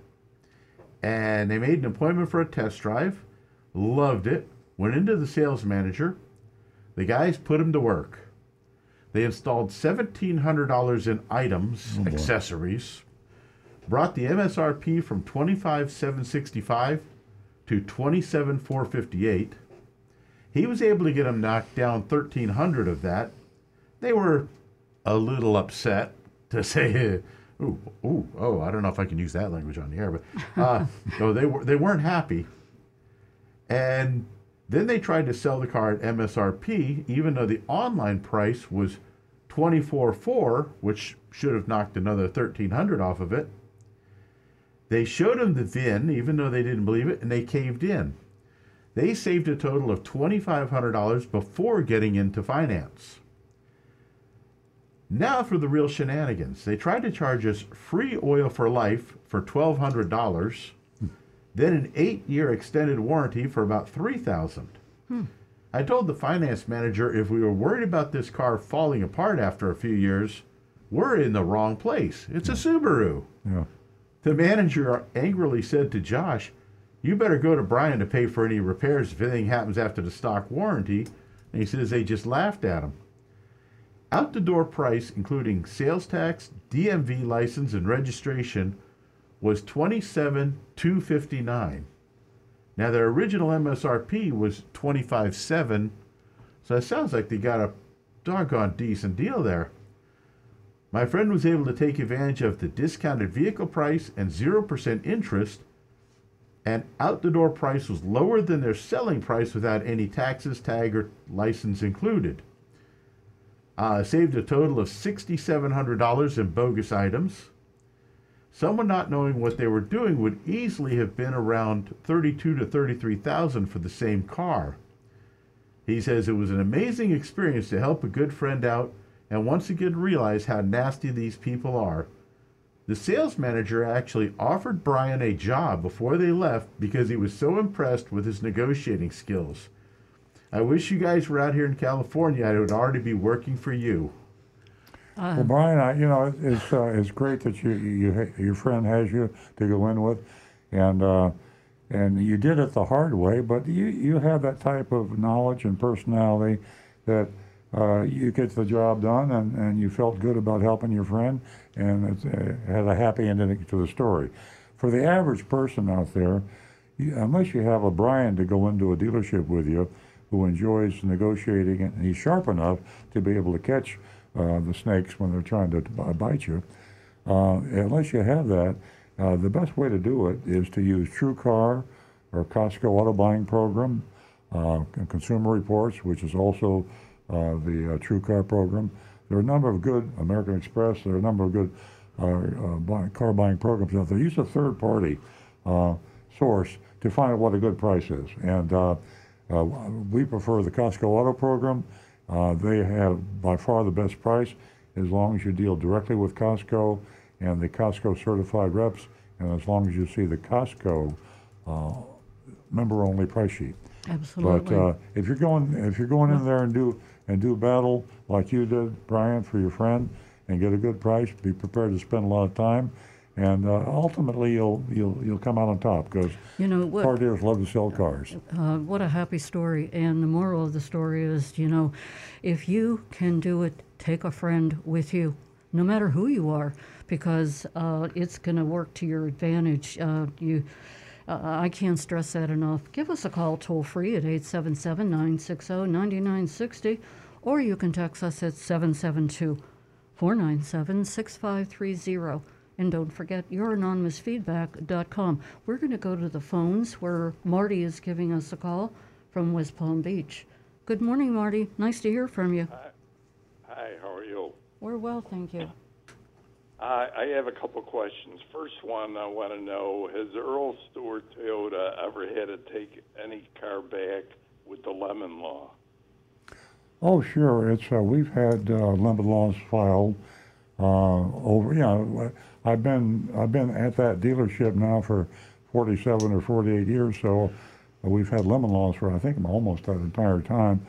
and they made an appointment for a test drive. Loved it. Went into the sales manager. The guys put him to work. They installed seventeen hundred dollars in items, accessories. Brought the MSRP from twenty five seven sixty five to twenty seven four fifty eight. He was able to get them knocked down thirteen hundred of that. They were a little upset to say, [laughs] "Ooh, ooh, oh, I don't know if I can use that language on the air," but uh, [laughs] no, they were they weren't happy, and then they tried to sell the car at MSRP, even though the online price was twenty four four, which should have knocked another thirteen hundred off of it. They showed him the VIN, even though they didn't believe it, and they caved in. They saved a total of twenty five hundred dollars before getting into finance. Now for the real shenanigans. They tried to charge us free oil for life for $1,200, then an eight year extended warranty for about 3000 hmm. I told the finance manager if we were worried about this car falling apart after a few years, we're in the wrong place. It's a Subaru. Yeah. The manager angrily said to Josh, You better go to Brian to pay for any repairs if anything happens after the stock warranty. And he says they just laughed at him. Out the door price, including sales tax, DMV license, and registration, was twenty seven two fifty nine. Now their original MSRP was twenty five seven, so it sounds like they got a doggone decent deal there. My friend was able to take advantage of the discounted vehicle price and 0% interest, and out the door price was lower than their selling price without any taxes, tag, or license included. Uh, saved a total of $6,700 in bogus items. Someone not knowing what they were doing would easily have been around 32 to 33,000 for the same car. He says it was an amazing experience to help a good friend out and once again realize how nasty these people are. The sales manager actually offered Brian a job before they left because he was so impressed with his negotiating skills. I wish you guys were out here in California. I would already be working for you. Well, Brian, I, you know, it's uh, it's great that you, you your friend has you to go in with, and uh, and you did it the hard way. But you you have that type of knowledge and personality that uh, you get the job done, and, and you felt good about helping your friend, and it uh, had a happy ending to the story. For the average person out there, you, unless you have a Brian to go into a dealership with you, who enjoys negotiating and he's sharp enough to be able to catch uh, the snakes when they're trying to b- bite you. Uh, unless you have that, uh, the best way to do it is to use TrueCar or Costco Auto Buying Program, uh, Consumer Reports, which is also uh, the uh, TrueCar program. There are a number of good American Express. There are a number of good uh, uh, buy, car buying programs out there. Use a third party uh, source to find out what a good price is. And uh, uh, we prefer the Costco Auto program. Uh, they have by far the best price as long as you deal directly with Costco and the Costco certified reps, and as long as you see the Costco uh, member-only price sheet. Absolutely. But uh, if you're going if you're going in there and do and do battle like you did, Brian, for your friend, and get a good price, be prepared to spend a lot of time, and uh, ultimately you'll you'll you'll come out on top because you know what? car dealers love to sell cars. Uh, what a happy story. And the moral of the story is, you know, if you can do it, take a friend with you, no matter who you are, because uh, it's going to work to your advantage. Uh, you, uh, I can't stress that enough. Give us a call toll free at 877 960 9960 or you can text us at 772 497 6530. And don't forget youranonymousfeedback.com. We're going to go to the phones where Marty is giving us a call from West Palm Beach. Good morning, Marty. Nice to hear from you. Hi, Hi how are you? We're well, thank you. I I have a couple questions. First one, I want to know: Has Earl Stewart Toyota ever had to take any car back with the lemon law? Oh, sure. It's uh, we've had uh, lemon laws filed uh, over. You know, I've been I've been at that dealership now for 47 or 48 years, so we've had lemon laws for I think almost that entire time.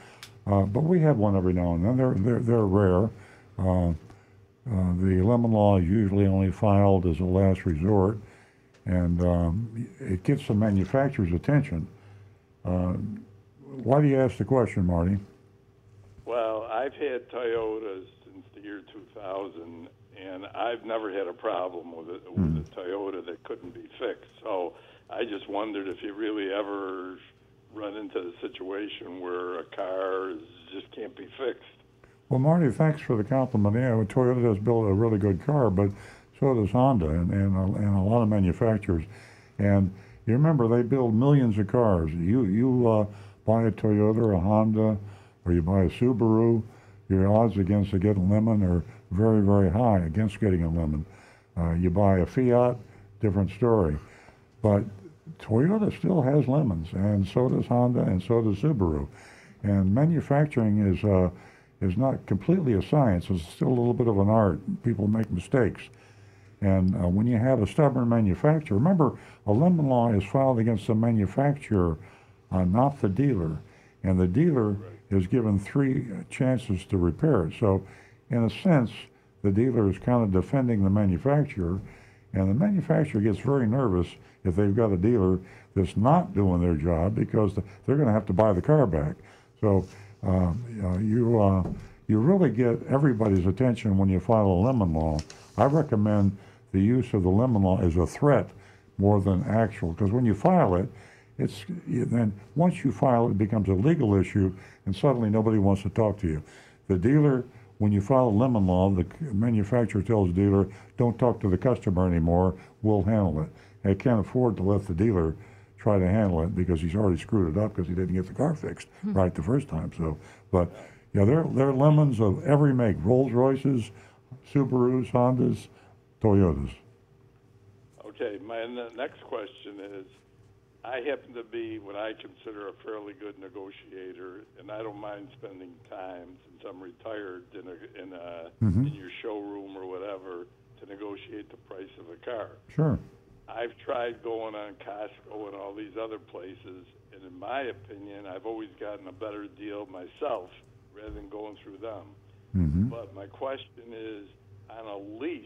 Uh, but we have one every now and then. They're they're they're rare. Uh, uh, the lemon law is usually only filed as a last resort, and um, it gets the manufacturer's attention. Uh, why do you ask the question, Marty? Well, I've had Toyotas since the year 2000, and I've never had a problem with a, with a Toyota that couldn't be fixed. So I just wondered if you really ever run into the situation where a car is, just can't be fixed. Well, Marty, thanks for the compliment. Yeah, Toyota does build a really good car, but so does Honda and, and, a, and a lot of manufacturers. And you remember, they build millions of cars. You, you uh, buy a Toyota or a Honda or you buy a Subaru, your odds against a getting lemon are very, very high against getting a lemon. Uh, you buy a Fiat, different story. But Toyota still has lemons, and so does Honda, and so does Subaru. And manufacturing is uh, is not completely a science. It's still a little bit of an art. People make mistakes. And uh, when you have a stubborn manufacturer, remember, a lemon law is filed against the manufacturer, uh, not the dealer. And the dealer is given three chances to repair it. So, in a sense, the dealer is kind of defending the manufacturer. And the manufacturer gets very nervous if they've got a dealer that's not doing their job because they're going to have to buy the car back. So uh, you uh, you really get everybody's attention when you file a lemon law. I recommend the use of the lemon law as a threat more than actual, because when you file it, it's then once you file it, it becomes a legal issue, and suddenly nobody wants to talk to you. The dealer, when you file a lemon law, the manufacturer tells the dealer, "Don't talk to the customer anymore. We'll handle it." They can't afford to let the dealer try to handle it because he's already screwed it up because he didn't get the car fixed hmm. right the first time. So, but yeah, there there are lemons of every make: Rolls Royces, Subarus, Hondas, Toyotas. Okay, my next question is I happen to be what I consider a fairly good negotiator, and I don't mind spending time since I'm retired in a, in, a, in your showroom or whatever to negotiate the price of a car. Sure. I've tried going on Costco and all these other places, and in my opinion, I've always gotten a better deal myself rather than going through them. hmm But my question is, on a lease,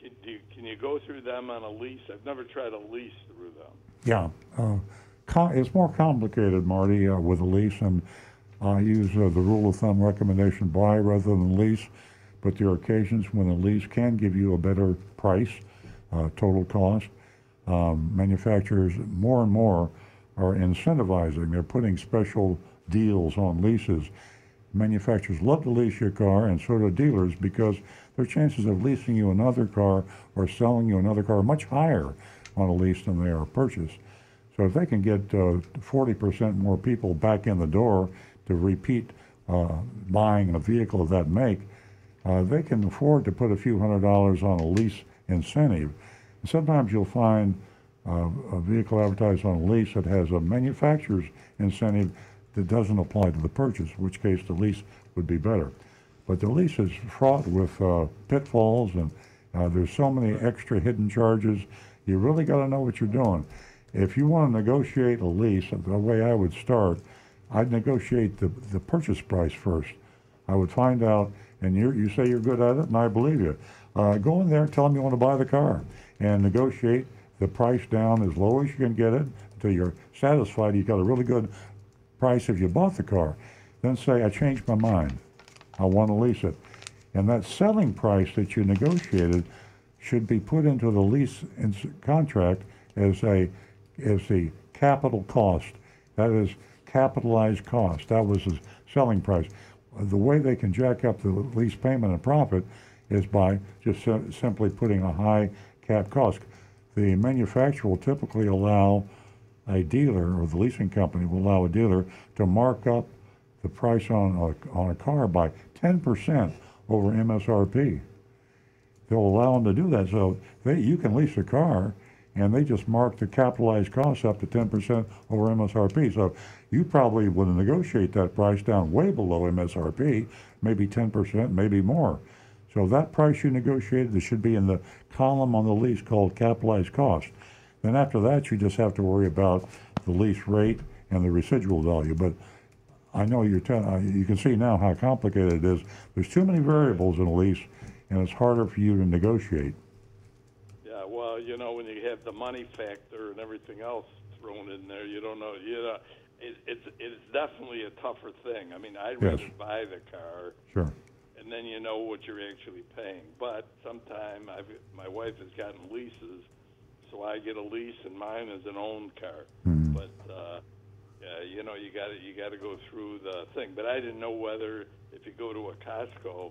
can, do can you go through them on a lease? I've never tried a lease through them. Yeah, com- it's more complicated, Marty, uh, with a lease, and I use uh, the rule of thumb recommendation buy rather than lease. But there are occasions when a lease can give you a better price, uh, total cost. Um, manufacturers more and more are incentivizing. They're putting special deals on leases. Manufacturers love to lease your car, and so do dealers, because their chances of leasing you another car or selling you another car are much higher on a lease than they are purchase. So if they can get uh, 40% more people back in the door to repeat uh, buying a vehicle of that make, uh, they can afford to put a few hundred dollars on a lease incentive. And sometimes you'll find uh, a vehicle advertised on a lease that has a manufacturer's incentive that doesn't apply to the purchase, in which case the lease would be better. But the lease is fraught with uh, pitfalls, and uh, there's so many extra hidden charges. You really got to know what you're doing. If you want to negotiate a lease, the way I would start, I'd negotiate the, the purchase price first. I would find out, and you you say you're good at it, and I believe you. Uh, go in there, and tell them you want to buy the car, and negotiate the price down as low as you can get it until you're satisfied you got a really good price if you bought the car. Then say, I changed my mind. I want to lease it. And that selling price that you negotiated should be put into the lease contract as a as the capital cost. That is capitalized cost. That was the selling price. the way they can jack up the lease payment and profit is by just sim- simply putting a high cap cost. The manufacturer will typically allow a dealer or the leasing company will allow a dealer to mark up the price on a, on a car by 10% over MSRP. They'll allow them to do that. So they, you can lease a car and they just mark the capitalized costs up to 10% over MSRP. So you probably would negotiate that price down way below MSRP, maybe 10%, maybe more. So that price you negotiated, it should be in the column on the lease called capitalized cost. Then after that, you just have to worry about the lease rate and the residual value. But I know you're telling, uh, you can see now how complicated it is. There's too many variables in a lease, and it's harder for you to negotiate. Yeah, well, you know, when you have the money factor and everything else thrown in there, you don't know. You know, it, it's it's definitely a tougher thing. I mean, I'd Yes. rather buy the car, Sure. and then you know what you're actually paying. But sometime I've my wife has gotten leases, so I get a lease, and mine is an owned car. Mm-hmm. But uh, yeah, you know, you got to you got to go through the thing. But I didn't know whether if you go to a Costco.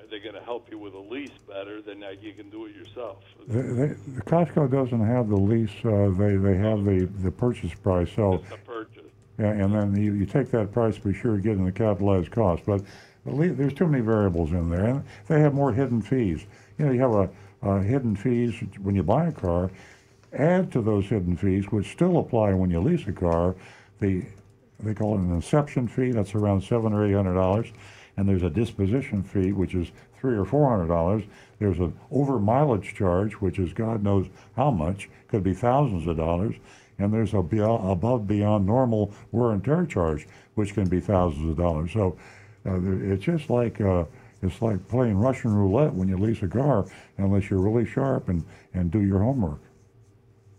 Are they going to help you with a lease better than you can do it yourself? They, the Costco doesn't have the lease. Uh, they they have the, the purchase price. So purchase. Yeah, and then you, you take that price, be sure to get in the capitalized cost. But the there's too many variables in there, and they have more hidden fees. You know, you have a, a hidden fees when you buy a car. Add to those hidden fees, which still apply when you lease a car, the they call it an inception fee. That's around seven or eight hundred dollars, and there's a disposition fee, which is three or four hundred dollars. There's an over mileage charge, which is God knows how much, could be thousands of dollars, and there's a above beyond normal wear and tear charge, which can be thousands of dollars. So uh, it's just like uh, it's like playing Russian roulette when you lease a car, unless you're really sharp and, and do your homework.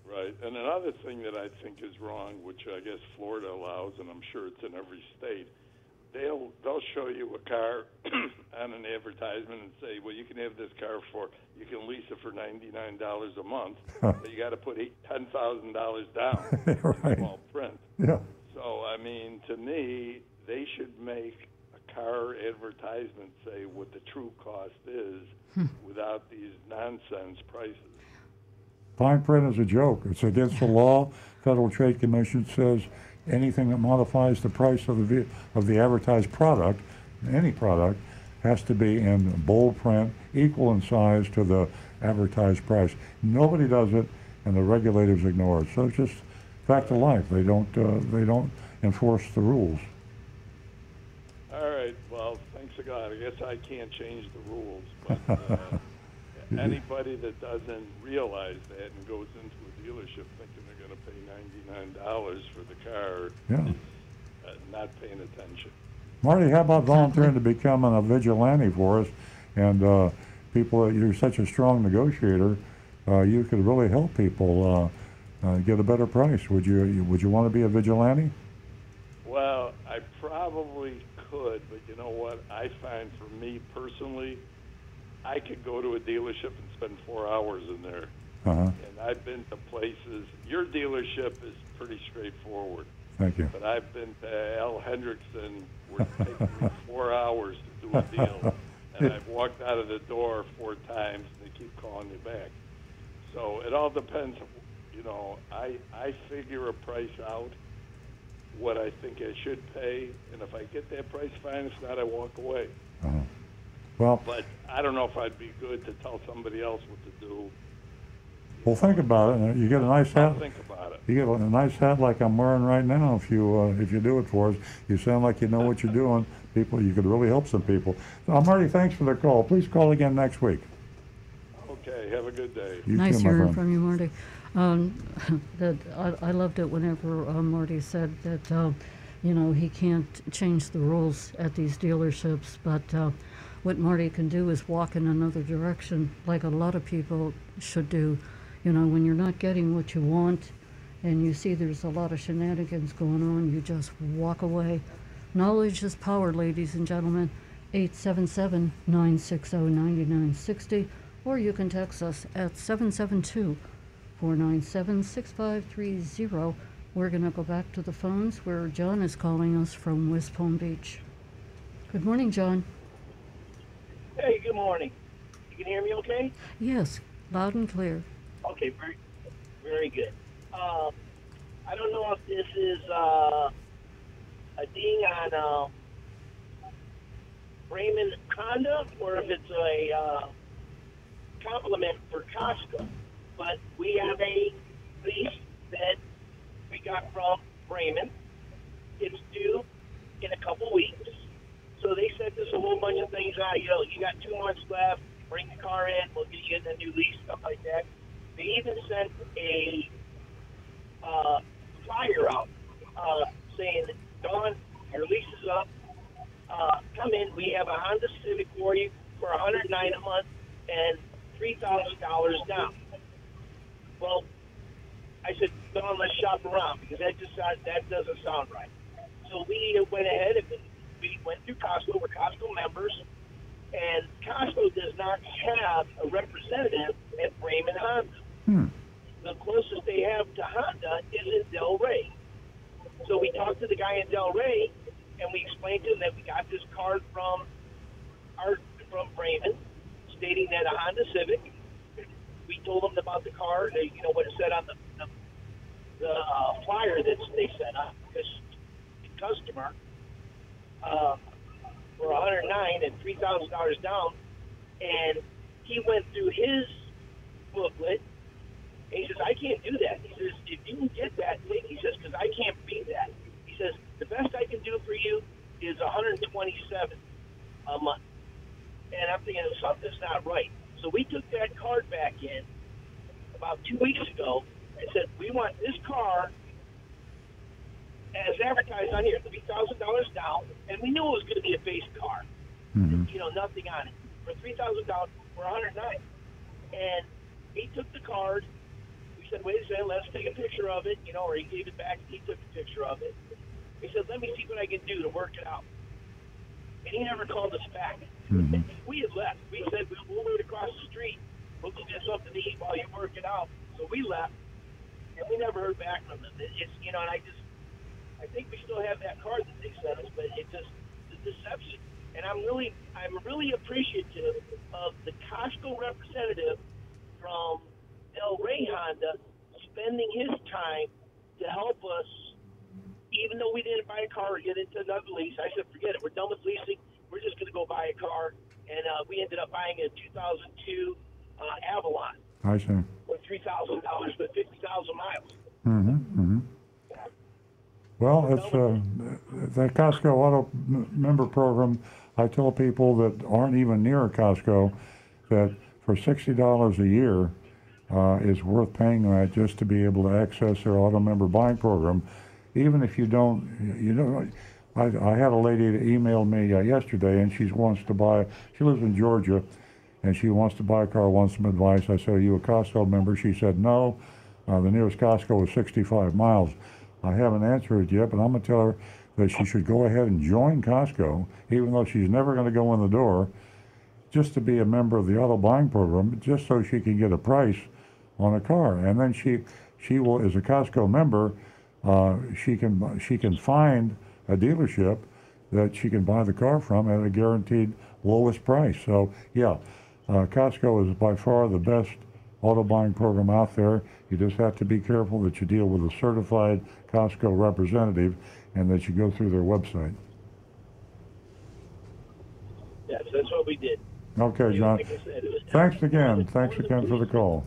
Right. And another thing that I think is wrong, which I guess Florida allows, and I'm sure it's in every state, they'll they'll show you a car [clears throat] on an advertisement and say, well, you can have this car for you can lease it for ninety nine dollars a month, but you got to put eight ten thousand dollars down. [laughs] Right. Small print. Yeah. So I mean, to me, they should make a car advertisement say what the true cost is, hmm. without these nonsense prices. Fine print is a joke. It's against the law. Federal Trade Commission says anything that modifies the price of the of the advertised product, any product, has to be in bold print, equal in size to the advertised price. Nobody does it, and the regulators ignore it. So it's just fact of life. They don't uh, they don't enforce the rules. All right. Well, thanks to God. I guess I can't change the rules, but uh, [laughs] anybody that doesn't realize that and goes into a dealership thinking they're going to pay ninety-nine dollars for the car Yeah. uh, not paying attention. Marty, how about volunteering to become a vigilante for us? And uh, people, you're such a strong negotiator. Uh, you could really help people uh, uh, get a better price. Would you? Would you want to be a vigilante? Well, I probably could, but you know what? I find for me personally, I could go to a dealership and spend four hours in there. Uh huh. And I've been to places. Your dealership is pretty straightforward. Thank you. But I've been to Al Hendrickson, where it's taken me [laughs] four hours to do a deal, and I've walked out of the door four times, and they keep calling me back. So it all depends. You know, I I figure a price out, what I think I should pay, and if I get that price, fine. If not, I walk away. Uh-huh. Well, But I don't know if I'd be good to tell somebody else what to do. Well, think about it. You get a nice I'll hat. think about it. You get a nice hat like I'm wearing right now. If you uh, if you do it for us, you sound like you know what you're doing. [laughs] People, you could really help some people. Uh, Marty, thanks for the call. Please call again next week. Okay. Have a good day. You nice too, hearing from you, Marty. Um, [laughs] that I, I loved it whenever uh, Marty said that uh, you know he can't change the rules at these dealerships, but uh, what Marty can do is walk in another direction, like a lot of people should do. You know, when you're not getting what you want, and you see there's a lot of shenanigans going on, you just walk away. Knowledge is power, ladies and gentlemen. 877 960 9960, or you can text us at 772 497 6530. We're going to go back to the phones where John is calling us from West Palm Beach. Good morning, John. Hey, good morning. You can hear me okay? Yes, loud and clear. Okay, very, very good. Um, I don't know if this is uh, a ding on uh, Raymond Honda or if it's a uh, compliment for Costco, but we have a lease that we got from Raymond. It's due in a couple weeks. So they sent us a whole bunch of things out. You know, you got two months left. Bring the car in. We'll get you in a new lease, stuff like that. They even sent a uh, flyer out uh, saying, "Dawn, your lease is up. Uh, come in. We have a Honda Civic for you for 109 a month and three thousand dollars down." Well, I said, "Dawn, let's shop around because that just that doesn't sound right." So we went ahead and we went through Costco. We're Costco members, and Costco does not have a representative at Raymond Honda. Hmm. The closest they have to Honda is in Delray. So we talked to the guy in Delray, and we explained to him that we got this card from our from Raymond, stating that a Honda Civic. We told him about the car, they, you know what it said on the the, the uh, flyer that they sent us. This customer uh, for 109 and three thousand dollars down, and he went through his booklet. And he says, "I can't do that." He says, "If you can get that, take." He says, "Because I can't beat that." He says, "The best I can do for you is 127 a month." And I'm thinking something's not right. So we took that card back in about two weeks ago and said, "We want this car as advertised on here, three thousand dollars down, and we knew it was going to be a base car. Mhm. You know, nothing on it for three thousand dollars for one hundred nine. And he took the card. Said, "Wait a second, let's take a picture of it." You know, or he gave it back. And he took a picture of it. He said, "Let me see what I can do to work it out." And he never called us back. Mhm. [laughs] We had left. We said we'll, we'll wait across the street. We'll go get something to eat while you work it out. So we left, and we never heard back from them. It- It's you know, and I just I think we still have that card that they sent us, but it just the deception. And I'm really, I'm really appreciative of the Costco representative from El Rey Honda spending his time to help us. Even though we didn't buy a car or get into another lease, I said, forget it. We're done with leasing. We're just going to go buy a car. And uh, we ended up buying a 2002 uh, Avalon I see. for $3,000 with 50,000 miles. Mm-hmm. Mm-hmm. Well, it's uh, the Costco Auto Member Program. I tell people that aren't even near a Costco that for sixty dollars a year uh, is worth paying that just to be able to access their auto member buying program, even if you don't. You know, I, I had a lady that emailed me uh, yesterday, and she wants to buy. She lives in Georgia, and she wants to buy a car. Wants some advice. I said, "Are you a Costco member?" She said, "No." Uh, the nearest Costco is 65 miles. I haven't answered it yet, but I'm going to tell her that she should go ahead and join Costco, even though she's never going to go in the door, just to be a member of the auto buying program, just so she can get a price on a car. And then she, she will, as a Costco member, uh, she can she can find a dealership that she can buy the car from at a guaranteed lowest price. So yeah, uh, Costco is by far the best auto buying program out there. You just have to be careful that you deal with a certified Costco representative and that you go through their website. Yes, that's what we did. Okay, John. Like I said, it was- Thanks again. Thanks again for the call.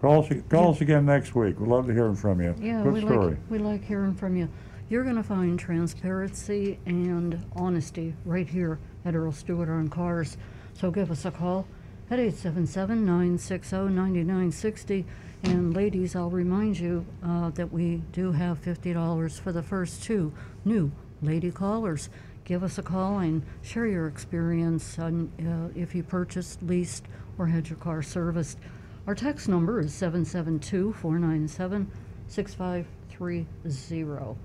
Call us, call us again next week. We'd love to hear from you. Yeah, Good we story. like we like hearing from you. You're going to find transparency and honesty right here at Earl Stewart on Cars. So give us a call at 877-960-9960. And ladies, I'll remind you uh, that we do have $50 for the first two new lady callers. Give us a call and share your experience on uh, if you purchased, leased, or had your car serviced. Our tax number is 772 497 6530.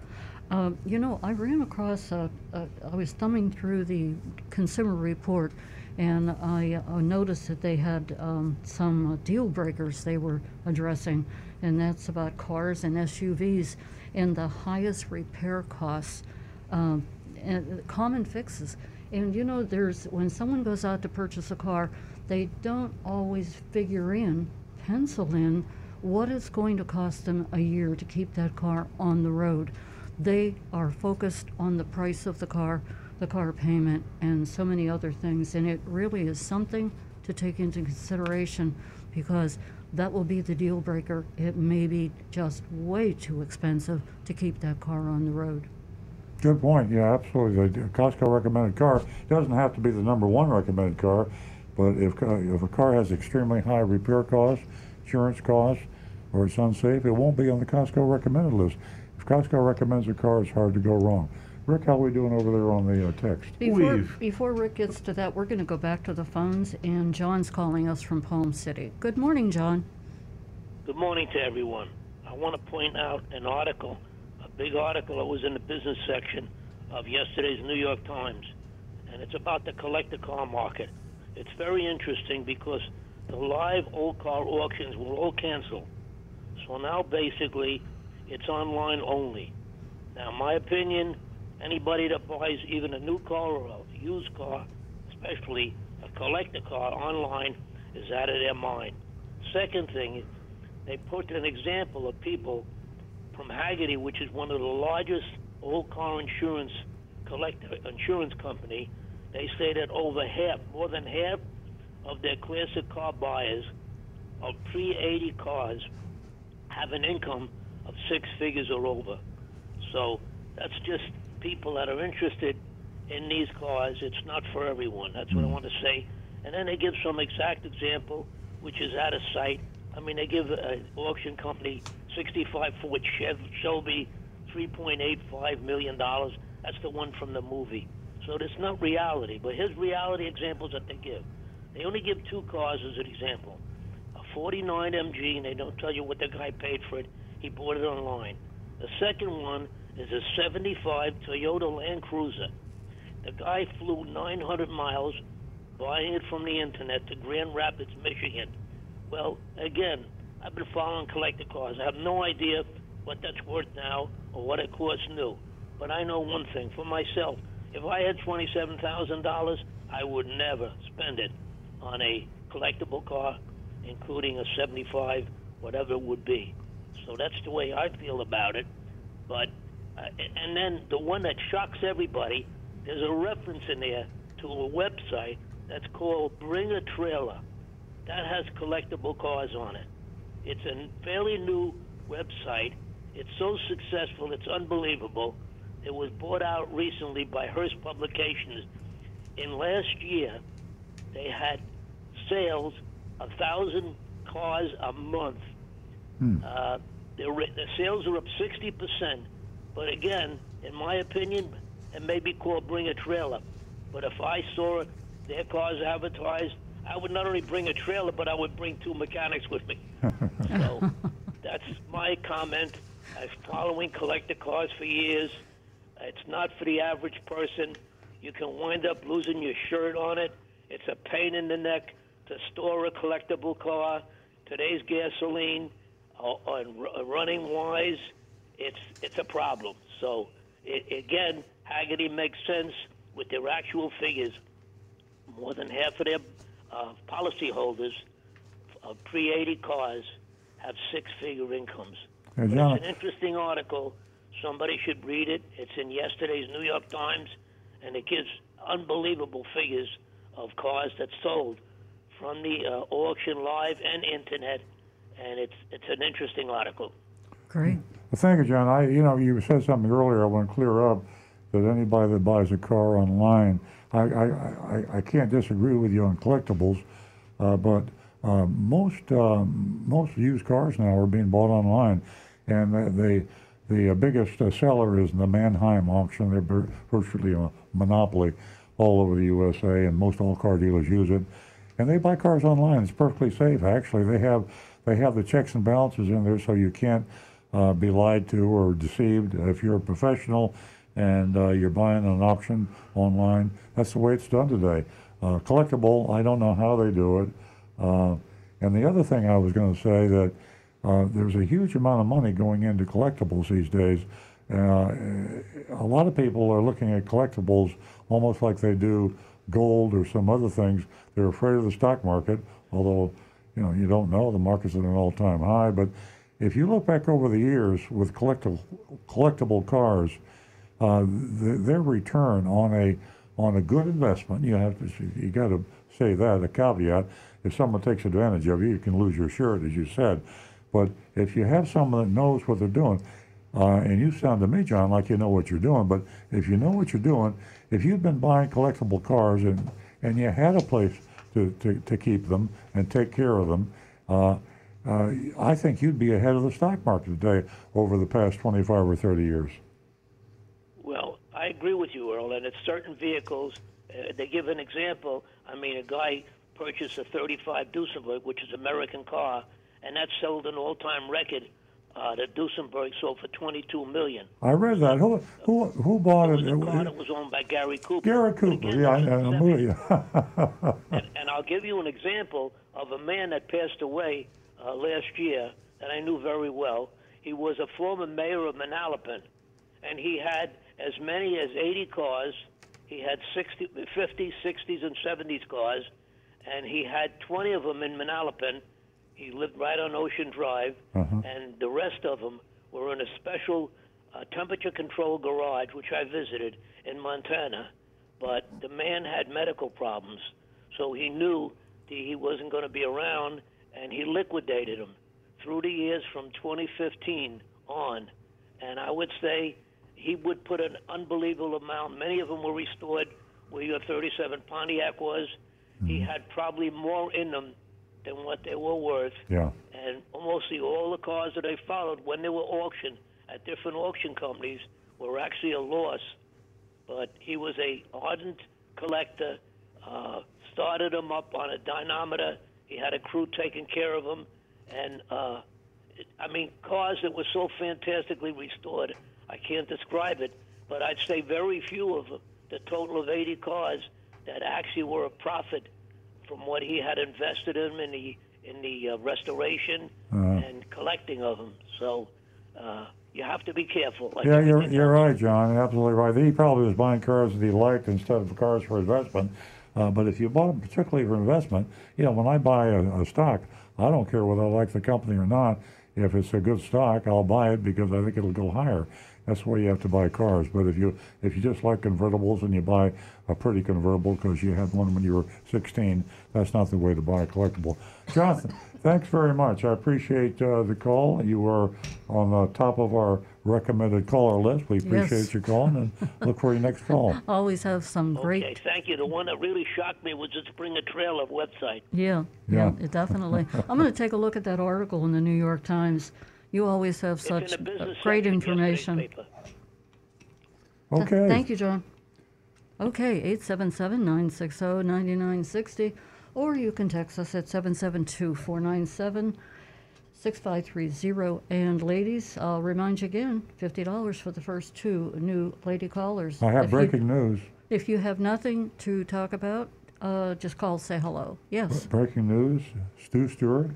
Um, You know, I ran across, a- a- I was thumbing through the Consumer Report, and I uh, noticed that they had um, some uh, deal breakers they were addressing, and that's about cars and SUVs, and the highest repair costs um, and common fixes. And you know, there's when someone goes out to purchase a car, they don't always figure in, pencil in, what it's going to cost them a year to keep that car on the road. They are focused on the price of the car, the car payment, and so many other things. And it really is something to take into consideration because that will be the deal breaker. It may be just way too expensive to keep that car on the road. Good point. Yeah, absolutely. The Costco recommended car doesn't have to be the number one recommended car, but if if a car has extremely high repair costs, insurance costs, or it's unsafe, it won't be on the Costco recommended list. If Costco recommends a car, it's hard to go wrong. Rick, how are we doing over there on the uh, text? Before, We've- before Rick gets to that, we're going to go back to the phones, and John's calling us from Palm City. Good morning, John. Good morning to everyone. I want to point out an article, a big article that was in the business section of yesterday's New York Times, and it's about the collector car market. It's very interesting because the live old car auctions were all canceled. So now basically it's online only. Now, my opinion, anybody that buys even a new car or a used car, especially a collector car online, is out of their mind. Second thing, they put an example of people from Hagerty, which is one of the largest old car insurance collector insurance company. They say that over half, more than half of their classic car buyers of pre-80 cars have an income of six figures or over. So that's just people that are interested in these cars. It's not for everyone. That's what I hmm. want to say. And then they give some exact example, which is out of sight. I mean, they give an auction company 65 Ford Chev- Shelby, 3.85 million dollars. That's the one from the movie. So it's not reality. But here's reality examples that they give. They only give two cars as an example. A 49 MG, and they don't tell you what the guy paid for it. He bought it online. The second one is a 75 Toyota Land Cruiser. The guy flew 900 miles buying it from the internet to Grand Rapids, Michigan. Well, again, I've been following collector cars. I have no idea what that's worth now or what it costs new. But I know one thing for myself. If I had $27,000, I would never spend it on a collectible car, including a 75, whatever it would be. So that's the way I feel about it. But uh, and then the one that shocks everybody, there's a reference in there to a website that's called Bring a Trailer. That has collectible cars on it. It's a fairly new website. It's so successful, it's unbelievable. It was bought out recently by Hearst Publications. In last year, they had sales a thousand cars a month. Uh, the, ra- the sales are up 60%. But again, in my opinion, it may be called bring a trailer. But if I saw their cars advertised, I would not only bring a trailer, but I would bring two mechanics with me. [laughs] so that's my comment. I've following collector cars for years. It's not for the average person. You can wind up losing your shirt on it. It's a pain in the neck to store a collectible car. Today's gasoline, uh, on r- running wise, it's it's a problem. So it, again, Hagerty makes sense with their actual figures. More than half of their uh, policyholders of pre-80 cars have six-figure incomes. Hey, it's an interesting article. Somebody should read it. It's in yesterday's New York Times, and it gives unbelievable figures of cars that sold from the uh, auction live and internet, and it's it's an interesting article. Great. Well, thank you, John. I, you know, you said something earlier. I want to clear up that anybody that buys a car online, I, I, I, I can't disagree with you on collectibles, uh, but uh, most um, most used cars now are being bought online, and the the, uh, biggest uh, seller is the Manheim auction. They're virtually a monopoly all over the USA, and most all car dealers use it. And they buy cars online. It's perfectly safe. Actually, they have they have the checks and balances in there, so you can't uh, be lied to or deceived. If you're a professional and uh, you're buying an auction online, that's the way it's done today. Uh, collectible, I don't know how they do it. Uh, and the other thing I was going to say that uh, there's a huge amount of money going into collectibles these days. Uh, a lot of people are looking at collectibles almost like they do gold or some other things. They're afraid of the stock market, although you know you don't know the market's at an all-time high. But if you look back over the years with collectible collectible cars, uh, th- their return on a on a good investment, you have to you got to say that a caveat. If someone takes advantage of you, you can lose your shirt, as you said. But if you have someone that knows what they're doing, uh, and you sound to me, John, like you know what you're doing. But if you know what you're doing, if you've been buying collectible cars and and you had a place to, to, to keep them and take care of them, uh, uh, I think you'd be ahead of the stock market today over the past 25 or 30 years. Well, I agree with you, Earl. And it's certain vehicles. Uh, they give an example. I mean, a guy purchased a 35 Duesenberg, which is an American car, and that sold an all-time record. Uh, the Duesenberg sold for 22 million. I read that. Who who who bought It it? was a car that was owned by Gary Cooper. Gary Cooper. again, Yeah, I, this I, is I'm 70. you. and, and I'll give you an example of a man that passed away uh, last year that I knew very well. He was a former mayor of Manalapan, and he had as many as 80 cars. He had 60, 50s, 60s, and 70s cars, and he had 20 of them in Manalapan. He lived right on Ocean Drive, and the rest of them were in a special uh, temperature controlled garage, which I visited in Montana. But the man had medical problems, so he knew that he wasn't going to be around, and he liquidated them through the years from 2015 on. And I would say he would put an unbelievable amount. Many of them were restored, where your 37 Pontiac was. He had probably more in them than what they were worth yeah. and mostly all the cars that I followed when they were auctioned at different auction companies were actually a loss. But he was a ardent collector. Uh, started him up on a dynamometer. He had a crew taking care of him, and uh, it, I mean cars that were so fantastically restored. I can't describe it, but I'd say very few of them, the total of 80 cars, that actually were a profit from what he had invested in in the in the uh, restoration and collecting of them. So uh, you have to be careful. Like Yeah, you're, you're right, John. Absolutely right. He probably was buying cars that he liked instead of cars for investment. Uh, but if you bought them particularly for investment, you know, when I buy a, a stock, I don't care whether I like the company or not. If it's a good stock, I'll buy it because I think it'll go higher. That's the way you have to buy cars. But if you if you just like convertibles and you buy a pretty convertible because you had one when you were 16, that's not the way to buy a collectible. Jonathan, [laughs] thanks very much. I appreciate uh, the call. You are on the top of our recommended caller list. We appreciate Yes. you calling and look for your next call. [laughs] Always have some great. Okay, thank you. The one that really shocked me was the Springer of website. Yeah, yeah, Yeah. definitely. [laughs] I'm going to take a look at that article in the New York Times. You always have It's such in the business great section of yesterday's information. paper. Th- Okay. Thank you, John. Okay, 877-960-9960, or you can text us at 772-497-6530. And ladies, I'll remind you again, $50 for the first two new lady callers. I have If you- breaking news. If you have nothing to talk about, uh, just call, say hello. Yes. Breaking news. Stu Stewart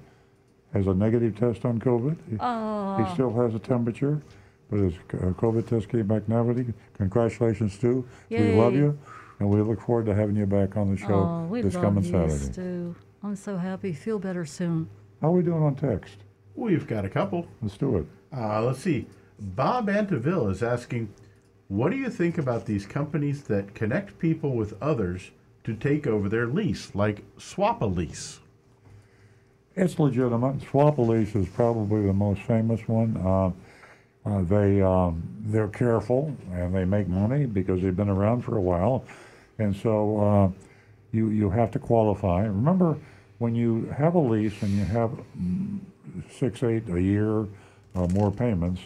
has a negative test on COVID. He- Oh, He still has a temperature, but his uh, COVID test came back negative. Congratulations, Stu. We love you, and we look forward to having you back on the show oh, we this love coming you, Saturday. Stu. I'm so happy. Feel better soon. How are we doing on text? We've got a couple. Let's do it. Uh, let's see. Bob Anteville is asking, what do you think about these companies that connect people with others to take over their lease, like Swap a Lease? It's legitimate. Swap lease is probably the most famous one. Uh, uh, they um, they're careful and they make money because they've been around for a while, and so uh, you you have to qualify. Remember, when you have a lease and you have six, eight a year, uh, more payments,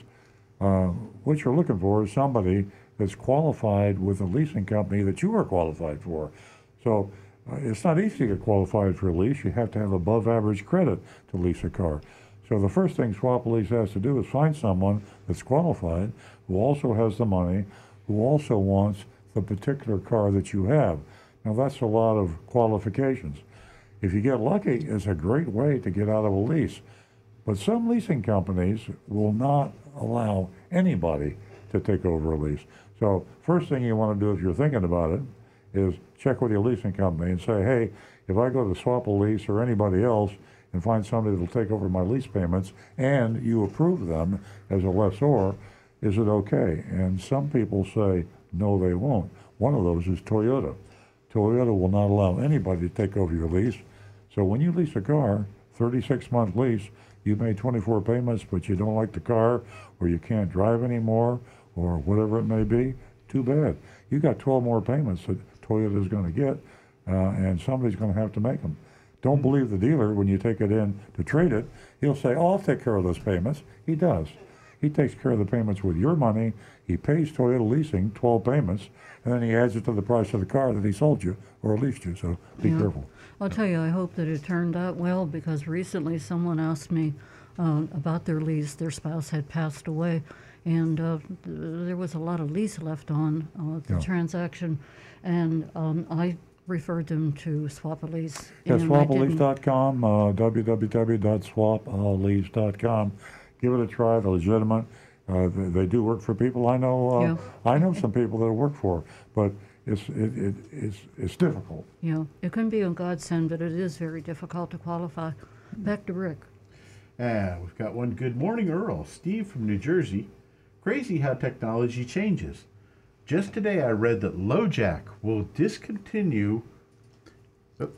uh, what you're looking for is somebody that's qualified with a leasing company that you are qualified for. So Uh, it's not easy to get qualified for a lease. You have to have above average credit to lease a car. So the first thing Swap Lease has to do is find someone that's qualified, who also has the money, who also wants the particular car that you have. Now that's a lot of qualifications. If you get lucky, it's a great way to get out of a lease. But some leasing companies will not allow anybody to take over a lease. So first thing you want to do if you're thinking about it is check with your leasing company and say, hey, if I go to swap a lease or anybody else and find somebody that'll take over my lease payments and you approve them as a lessor, is it okay? And some people say, no, they won't. One of those is Toyota. Toyota will not allow anybody to take over your lease. So when you lease a car, 36 month lease, you made 24 payments, but you don't like the car or you can't drive anymore or whatever it may be, too bad. You got 12 more payments that Toyota is going to get, uh, and somebody's going to have to make them. Don't believe the dealer when you take it in to trade it. He'll say, "Oh, I'll take care of those payments." He does. He takes care of the payments with your money. He pays Toyota Leasing 12 payments, and then he adds it to the price of the car that he sold you or leased you. So be Yeah. careful. I'll tell you, I hope that it turned out well because recently someone asked me uh, about their lease. Their spouse had passed away, and uh, th- there was a lot of lease left on uh, the Yeah. transaction, and um, I referred them to Swap a Lease. Yeah, and swapalease.com, uh, www.swapalease.com. Give it a try. They're legitimate. Uh, they, they do work for people. I know. Uh, Yeah. I know some people that work for, but it's it, it, it's it's difficult. Yeah, it can be a godsend, but it is very difficult to qualify. Back to Rick. Ah, we've got one. Good morning, Earl. Steve from New Jersey. Crazy how technology changes. Just today, I read that LoJack will discontinue. Oh,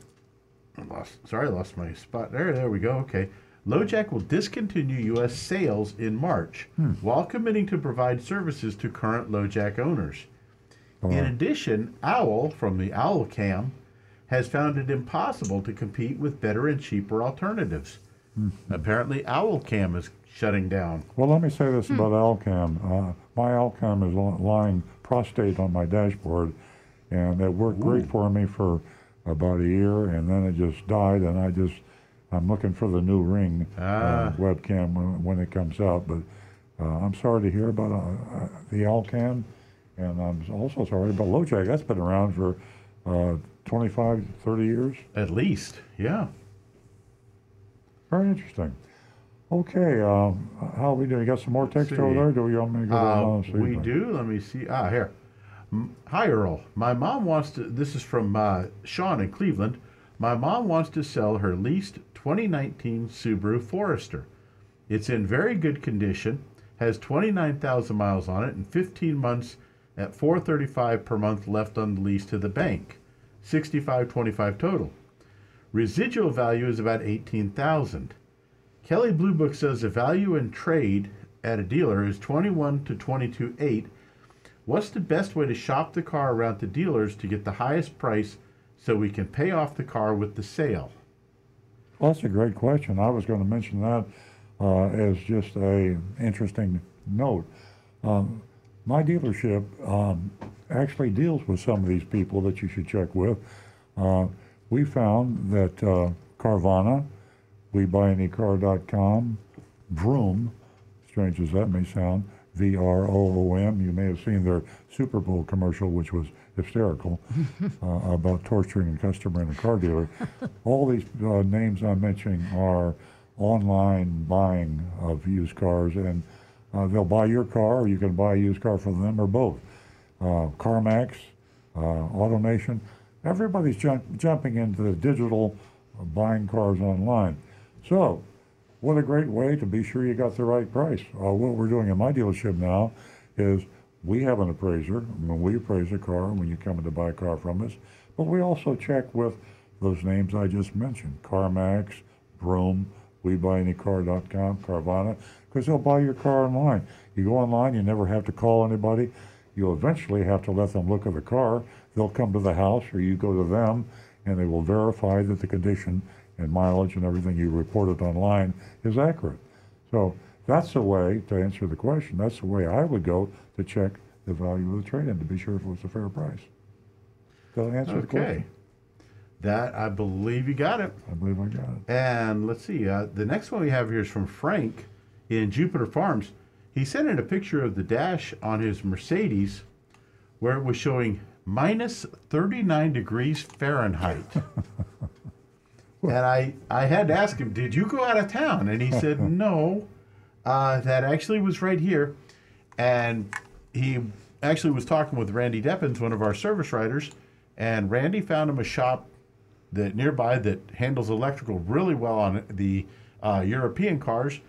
I lost. Sorry, I lost my spot. There, there we go. Okay. LoJack will discontinue U.S. sales in March hmm. while committing to provide services to current LoJack owners. Oh. In addition, Owl from the Owl Cam has found it impossible to compete with better and cheaper alternatives. Hmm. Apparently, Owl Cam is shutting down. Well, let me say this hmm. about Owl Cam. Uh, my Owl Cam is lying prostate on my dashboard, and it worked great for me for about a year, and then it just died, and I just I'm looking for the new Ring uh, webcam when, when it comes out. But uh, I'm sorry to hear about uh, uh, the Owl Cam, and I'm also sorry about LoJack. That's been around for uh, 25, 30 years. At least, yeah. Very interesting. Okay, um, how are we doing? You got some more text over there? Do you want me to go Uh, see? we do. Let me see. Ah, here. Hi, Earl. My mom wants to. This is from uh, Sean in Cleveland. My mom wants to sell her leased 2019 Subaru Forester. It's in very good condition, has 29,000 miles on it, and 15 months at 435 per month left on the lease to the bank. 6525 total. Residual value is about 18,000. Kelley Blue Book says the value in trade at a dealer is 21 to 22.8. What's the best way to shop the car around to dealers to get the highest price so we can pay off the car with the sale? Well, that's a great question. I was going to mention that uh, as just a interesting note. Um, my dealership um, actually deals with some of these people that you should check with. Uh, we found that uh, Carvana, WeBuyAnyCar.com, Vroom, strange as that may sound, V R O O M. You may have seen their Super Bowl commercial, which was hysterical [laughs] uh, about torturing a customer in a car dealer. [laughs] All these uh, names I'm mentioning are online buying of used cars, and uh, they'll buy your car, or you can buy a used car for them, or both. Uh, CarMax, uh, AutoNation, everybody's jump, jumping into the digital uh, buying cars online. So, what a great way to be sure you got the right price. Uh, what we're doing in my dealership now is we have an appraiser. When we appraise a car when you come in to buy a car from us, but we also check with those names I just mentioned: CarMax, Vroom, WeBuyAnyCar.com, Carvana, because they'll buy your car online. You go online, you never have to call anybody. You'll eventually have to let them look at the car. They'll come to the house, or you go to them, and they will verify that the condition and mileage and everything you reported online is accurate. So that's the way to answer the question. That's the way I would go to check the value of the trade-in to be sure if it was a fair price. That answer the Okay. question? That, I believe you got it. I believe I got it. And let's see, uh, the next one we have here is from Frank in Jupiter Farms. He sent in a picture of the dash on his Mercedes where it was showing minus 39 degrees Fahrenheit. [laughs] and I, I had to ask him, Did you go out of town? And he said, [laughs] No, uh, that actually was right here. And he actually was talking with Randy Deppins, one of our service writers, and Randy found him a shop that nearby that handles electrical really well on the uh, European cars.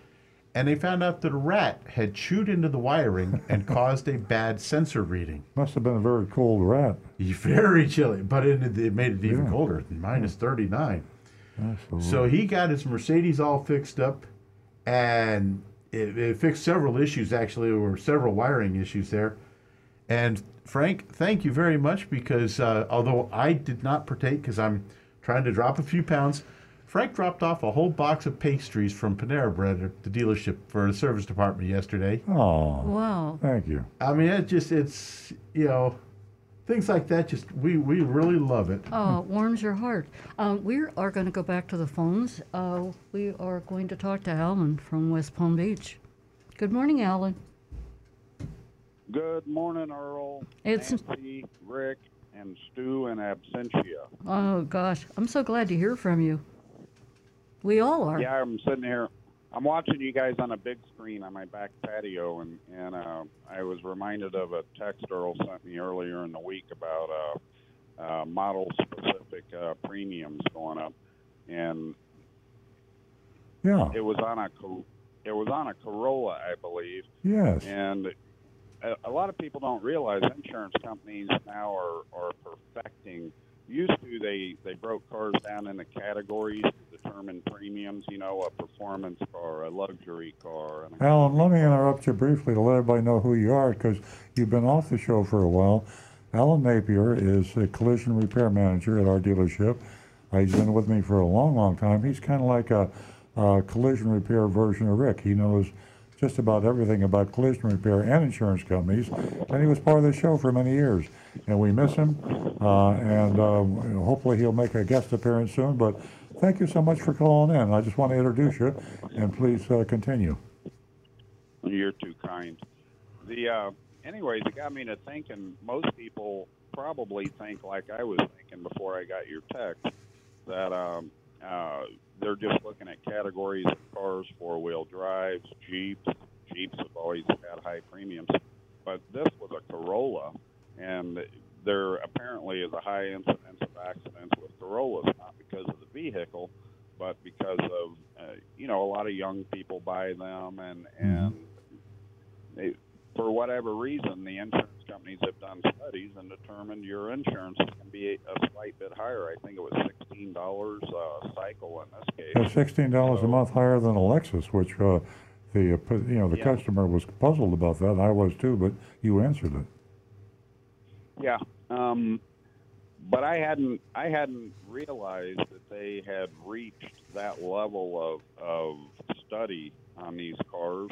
And they found out that a rat had chewed into the wiring and [laughs] caused a bad sensor reading. Must have been a very cold rat. [laughs] Very chilly, but it, it made it even Yeah. colder, minus 39. That's So he got his Mercedes all fixed up, and it, it fixed several issues. Actually, there were several wiring issues there. And Frank, thank you very much because uh, although I did not partake because I'm trying to drop a few pounds, Frank dropped off a whole box of pastries from Panera Bread at the dealership for the service department yesterday. Oh, Wow. thank you. I mean, it just it's you know things like that. Just we we really love it. Oh, it warms your heart. Um, we are going to go back to the phones. Uh, we are going to talk to Alan from West Palm Beach. Good morning, Alan. Good morning, Earl, It's- Nancy, Rick, and Stu and absentia. Oh, gosh. I'm so glad to hear from you. We all are. Yeah, I'm sitting here. I'm watching you guys on a big screen on my back patio, and and uh, I was reminded of a text Earl sent me earlier in the week about uh, uh, model-specific uh, premiums going up, and Yeah, it was on a it was on a Corolla, I believe, yes. And a, a lot of people don't realize insurance companies now are, are perfecting. Used to, they, they broke cars down into categories to determine premiums, you know, a performance car, a luxury car. And Alan, let me interrupt you briefly to let everybody know who you are because you've been off the show for a while. Alan Napier is a collision repair manager at our dealership. Uh, he's been with me for a long, long time. He's kind of like a, a collision repair version of Rick. He knows just about everything about collision repair and insurance companies, and he was part of the show for many years. And we miss him, uh, and um, hopefully he'll make a guest appearance soon. But thank you so much for calling in. I just want to introduce you, and please uh, continue. You're too kind. The uh, anyways, it got me to thinking. Most people probably think like I was thinking before I got your text that um, uh, they're just looking at categories of cars, four wheel drives, Jeeps. Jeeps have always had high premiums, but this was a Corolla, and there apparently is a high incidence of accidents with Corollas, not because of the vehicle, but because of uh, you know a lot of young people buy them, and and they, for whatever reason, the insurance companies have done studies and determined your insurance can be a, slight bit higher. I think it was sixteen dollars a cycle in this case. It's sixteen dollars a month higher than a Lexus, which uh, the uh, you know the Yeah. customer was puzzled about that. I was too, but you answered it. Yeah. Um, but I hadn't I hadn't realized that they had reached that level of, of study on these cars.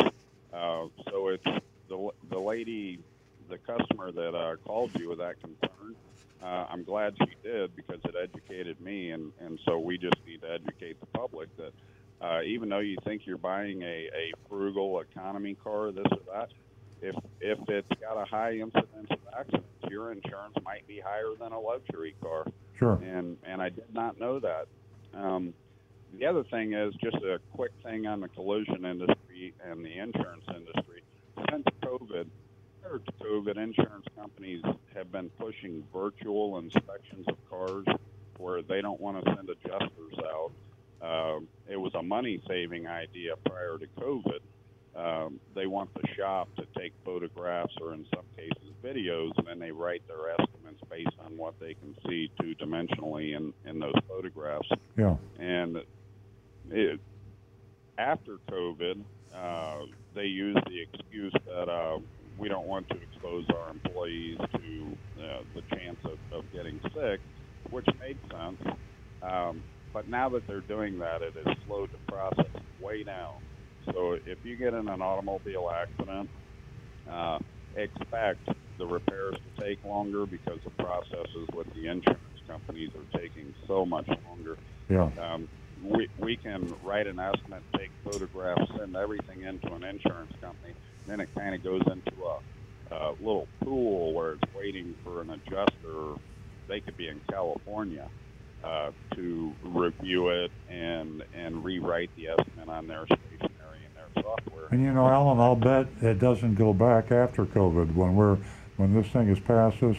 Uh, so it's the the lady, the customer that uh, called you with that concern. Uh, I'm glad she did because it educated me, and, and so we just need to educate the public that uh, even though you think you're buying a, a frugal economy car, this or that, if if it's got a high incidence of accidents, your insurance might be higher than a luxury car, Sure. and and I did not know that. Um, the other thing is just a quick thing on the collision industry and the insurance industry. Since COVID, prior to COVID, insurance companies have been pushing virtual inspections of cars where they don't want to send adjusters out. Um, it was a money-saving idea prior to COVID. Um, they want the shop to take photographs or, in some cases, videos, and then they write their estimates based on what they can see two-dimensionally in, in those photographs. Yeah. And it, after COVID, uh, they used the excuse that uh, we don't want to expose our employees to uh, the chance of, of getting sick, which made sense. Um, but now that they're doing that, it has slowed the process way down. So if you get in an automobile accident, uh, expect the repairs to take longer because the processes with the insurance companies are taking so much longer. Yeah. Um, we, we can write an estimate, take photographs, send everything into an insurance company. Then it kind of goes into a, a little pool where it's waiting for an adjuster. They could be in California uh, to review it and and rewrite the estimate on their their software And you know, Alan, I'll bet it doesn't go back after COVID when we're when this thing is past us.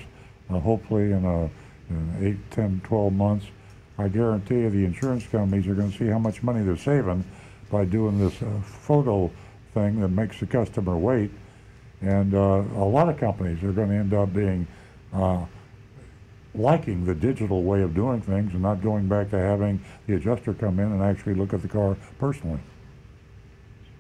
Uh, hopefully, in a in eight, 10, 12 months, I guarantee you the insurance companies are going to see how much money they're saving by doing this uh, photo thing that makes the customer wait. And uh, a lot of companies are going to end up being uh, liking the digital way of doing things and not going back to having the adjuster come in and actually look at the car personally.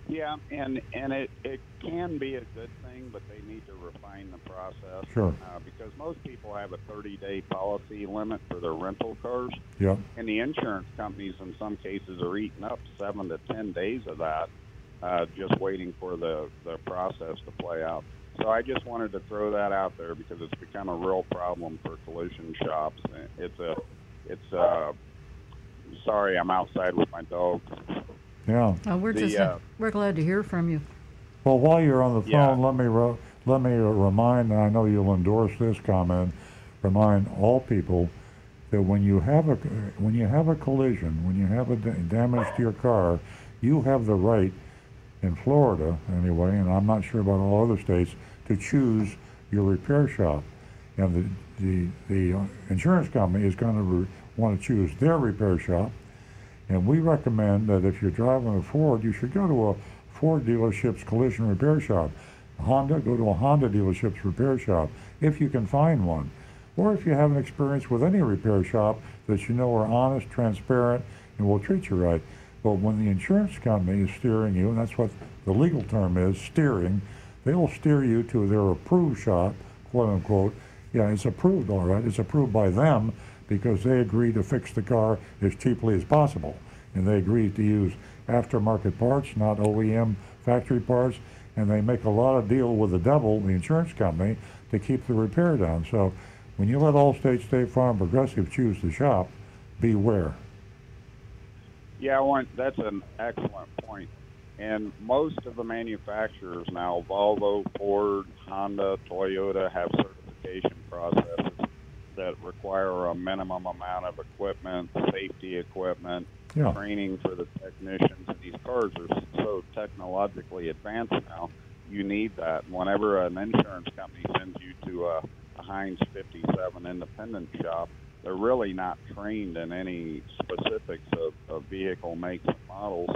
Yeah, and and it it can be a good thing, but they need to refine the process. Sure. Uh, because most people have a 30-day policy limit for their rental cars, Yep. and the insurance companies in some cases are eating up seven to ten days of that, uh, just waiting for the the process to play out. So I just wanted to throw that out there because it's become a real problem for collision shops. It's a it's a sorry, I'm outside with my dog. Yeah. Uh, we're The, just uh, we're glad to hear from you. Well, while you're on the Yeah. phone, let me ro- let me uh, remind, and I know you'll endorse this comment, remind all people that when you have a when you have a collision, when you have a da- damage to your car, you have the right in Florida anyway, and I'm not sure about all other states, to choose your repair shop, and the the the uh, insurance company is going to re- want to choose their repair shop. And we recommend that if you're driving a Ford, you should go to a Ford dealership's collision repair shop. Honda, go to a Honda dealership's repair shop if you can find one. Or if you have an experience with any repair shop that you know are honest, transparent, and will treat you right. But when the insurance company is steering you, and that's what the legal term is, steering, they will steer you to their approved shop, quote unquote. Yeah, it's approved, all right. It's approved by them because they agree to fix the car as cheaply as possible. And they agree to use aftermarket parts, not OEM factory parts. And they make a lot of deal with the devil, the insurance company, to keep the repair down. So when you let Allstate, State Farm, Progressive choose the shop, beware. Yeah, I want, that's an excellent point. And most of the manufacturers now, Volvo, Ford, Honda, Toyota, have certification processes that require a minimum amount of equipment, safety equipment, Yeah. training for the technicians. These cars are so technologically advanced now, you need that. Whenever an insurance company sends you to a, a Heinz 57 independent shop, they're really not trained in any specifics of, of vehicle makes and models.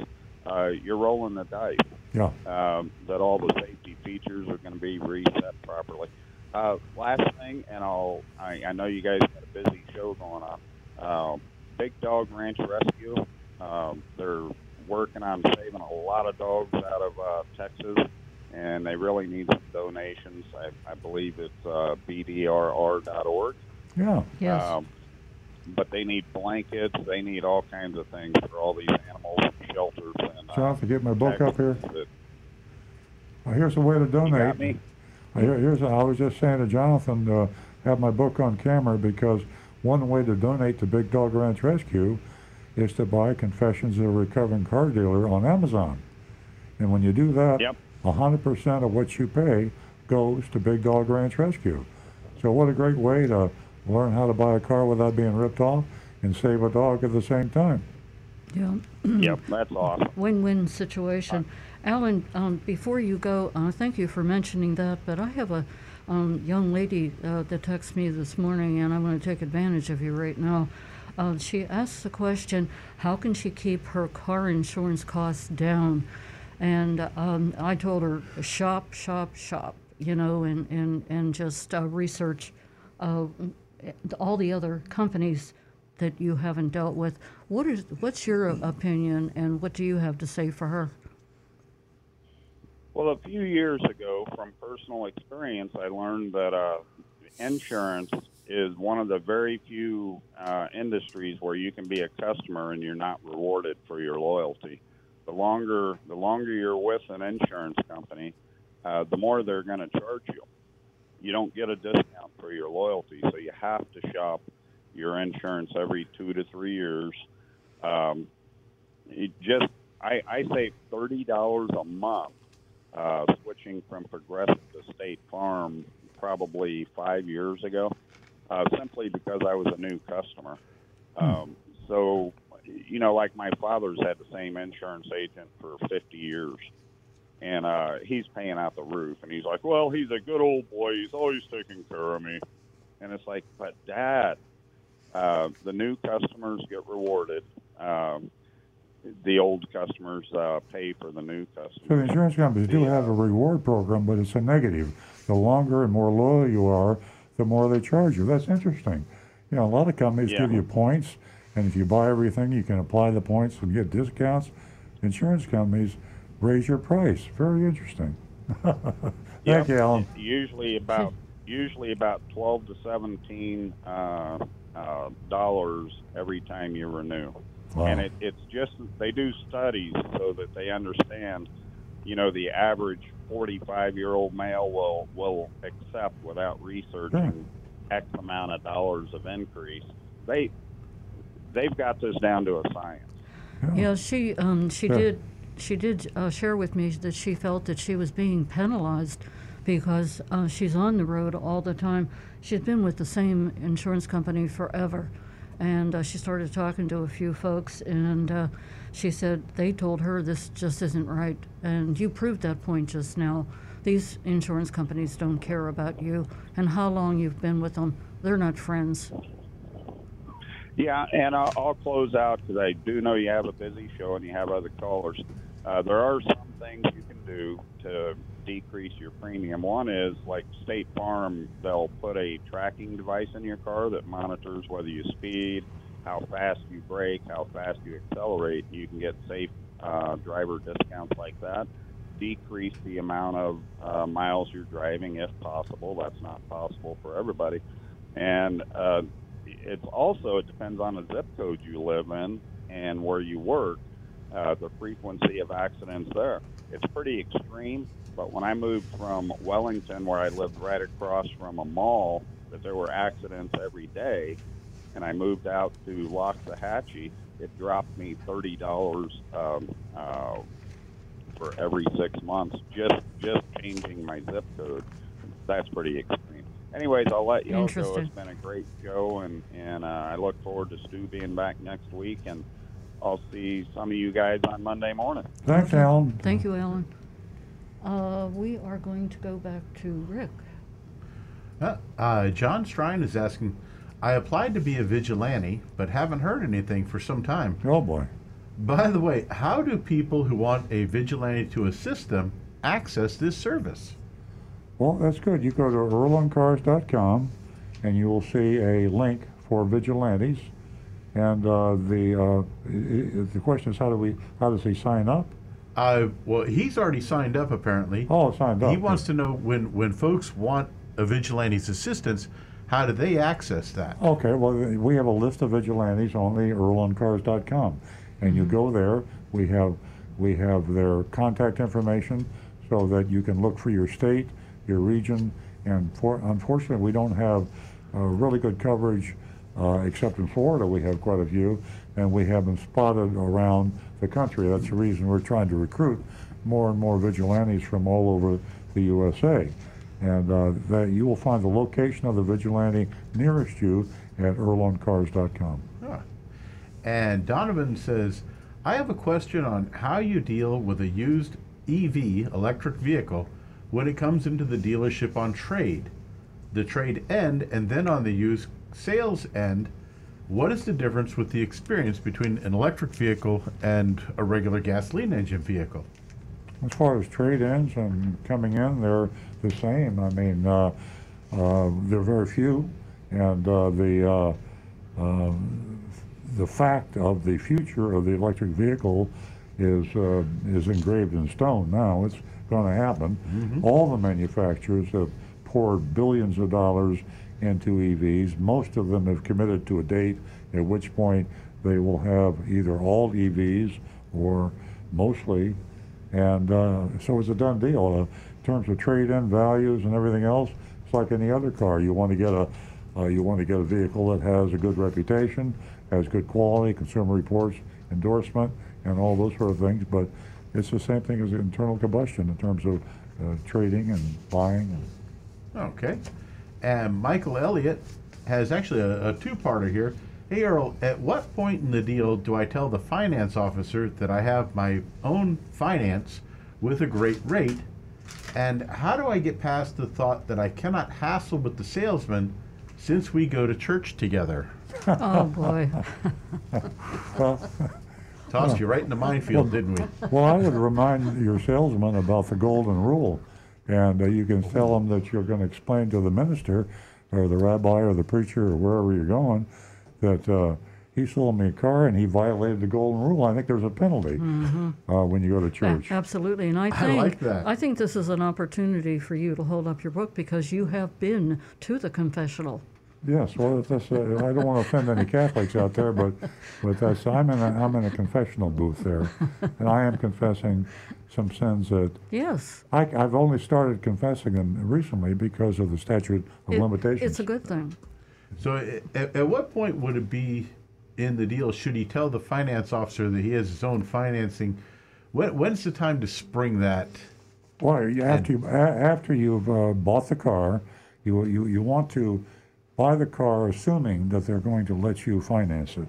Uh, you're rolling the dice Yeah. um, that all the safety features are going to be reset properly. Uh, last thing, and I'll, I, I know you guys got a busy show going on. Uh, Big Dog Ranch Rescue, um, they're working on saving a lot of dogs out of uh, Texas, and they really need some donations. I, I believe it's uh, bdrr.org. Yeah. Yes. Um, but they need blankets. They need all kinds of things for all these animals and shelters. And, uh, Jonathan, get my book up here. that- Uh, here's a way to You donate. Got me? Uh, Here, here's I was just saying to Jonathan, uh, have my book on camera because one way to donate to Big Dog Ranch Rescue is to buy Confessions of a Recovering Car Dealer on Amazon. And when you do that, Yep. a 100% of what you pay goes to Big Dog Ranch Rescue. So what a great way to learn how to buy a car without being ripped off and save a dog at the same time. yeah. Yep, that's awesome. win-win situation. Alan, um, before you go, uh, thank you for mentioning that, but I have a um, young lady uh, that texted me this morning, and I want to take advantage of you right now. Uh, she asked the question, how can she keep her car insurance costs down? And um, I told her, shop, shop, shop, you know, and, and, and just uh, research uh, all the other companies that you haven't dealt with. What is what's your opinion, and what do you have to say for her? Well, a few years ago, from personal experience, I learned that uh, insurance is one of the very few uh, industries where you can be a customer and you're not rewarded for your loyalty. The longer the longer you're with an insurance company, uh, the more they're going to charge you. You don't get a discount for your loyalty, so you have to shop your insurance every two to three years. Um, it just I, I save thirty dollars a month uh, switching from Progressive to State Farm probably five years ago, uh, simply because I was a new customer. Um, so, you know, like my father's had the same insurance agent for 50 years. and uh, he's paying out the roof, and he's like, "Well, he's a good old boy. He's always taking care of me." And it's like, "But Dad, uh, the new customers get rewarded." Um, the old customers uh, pay for the new customers. So the insurance companies do have a reward program, but it's a negative. The longer and more loyal you are, the more they charge you. That's interesting. You know, a lot of companies give you points, and if you buy everything, you can apply the points and get discounts. Insurance companies raise your price. Very interesting. [laughs] Thank you, Alan. Usually about usually about twelve to seventeen uh, uh, dollars every time you renew. Wow. And it, it's just they do studies so that they understand. You know, the average forty-five-year-old male will will accept without researching X amount of dollars of increase. They they've got this down to a science. Yeah, she um, she Sure. did she did uh, share with me that she felt that she was being penalized because uh, she's on the road all the time. She's been with the same insurance company forever, and uh, she started talking to a few folks, and uh, she said they told her this just isn't right. And you proved that point just now. These insurance companies don't care about you and how long you've been with them. They're not friends. Yeah, and I'll, I'll close out because I do know you have a busy show and you have other callers. Uh, there are some things you can do to decrease your premium. One is like State Farm, they'll put a tracking device in your car that monitors whether you speed, how fast you brake, how fast you accelerate. You can get safe uh, driver discounts like that. Decrease the amount of uh, miles you're driving if possible. That's not possible for everybody. And uh, it's also it depends on the zip code you live in and where you work, uh, the frequency of accidents there. It's pretty extreme, but when I moved from Wellington, where I lived right across from a mall, that there were accidents every day, and I moved out to Loxahatchee, it dropped me thirty dollars um, uh, for every six months just just changing my zip code. That's pretty extreme. Anyways, I'll let you all go. It's been a great show, and and uh, I look forward to Stu being back next week, and I'll see some of you guys on Monday morning. Thanks, Alan. Thank you, Alan. Uh, we are going to go back to Rick. Uh, uh, John Strine is asking, I applied to be a vigilante, but haven't heard anything for some time. Oh boy. By the way, how do people who want a vigilante to assist them access this service? Well, that's good. You go to earloncars.com and you will see a link for vigilantes. And uh, the uh, i- i- the question is, how do we? How does he sign up? Uh, well, he's already signed up apparently. Oh, signed up. He wants to know when, when folks want a vigilante's assistance, how do they access that? Okay, well, we have a list of vigilantes on the earloncars.com, and you go there. We have we have their contact information so that you can look for your state, your region, and for, unfortunately, we don't have uh, really good coverage uh, except in Florida. We have quite a few, and we have them spotted around the country. That's the reason we're trying to recruit more and more vigilantes from all over the USA. And uh, that you will find the location of the vigilante nearest you at earloncars.com. Huh. And Donovan says, I have a question on how you deal with a used EV, electric vehicle, when it comes into the dealership on trade. The trade end and then on the used sales end, what is the difference with the experience between an electric vehicle and a regular gasoline engine vehicle? As far as trade-ins and coming in, they're the same. I mean, uh, uh, there are very few, and uh, the uh, um, the fact of the future of the electric vehicle is uh, is engraved in stone now. It's going to happen. All the manufacturers have poured billions of dollars into EVs. Most of them have committed to a date at which point they will have either all EVs or mostly and uh, so it's a done deal. Uh, in terms of trade-in values and everything else, it's like any other car. You want to get a uh, you want to get a vehicle that has a good reputation, has good quality, Consumer Reports endorsement, and all those sort of things. But it's the same thing as internal combustion in terms of uh, trading and buying. And Okay. And Michael Elliott has actually a, a two parter here. Hey, Earl, at what point in the deal do I tell the finance officer that I have my own finance with a great rate. And how do I get past the thought that I cannot hassle with the salesman since we go to church together? [laughs] Oh, boy. Well, Tossed you right in the minefield, didn't we? well, I would remind your salesman about the golden rule. And uh, you can tell them that you're going to explain to the minister or the rabbi or the preacher or wherever you're going that uh, he sold me a car and he violated the golden rule. I think there's a penalty uh, when you go to A- church. Absolutely, and I I think like that. I think this is an opportunity for you to hold up your book because you have been to the confessional. Yes, well, that's, uh, I don't want to offend any Catholics out there, but, but that's, I'm in a, I'm in a confessional booth there, and I am confessing some sins that Yes, I, I've only started confessing them recently because of the statute of It- limitations. it's a good thing. So, at, at what point would it be in the deal? Should he tell the finance officer that he has his own financing? When, when's the time to spring that? Well, you, after you after you've uh, bought the car, you, you you want to buy the car assuming that they're going to let you finance it,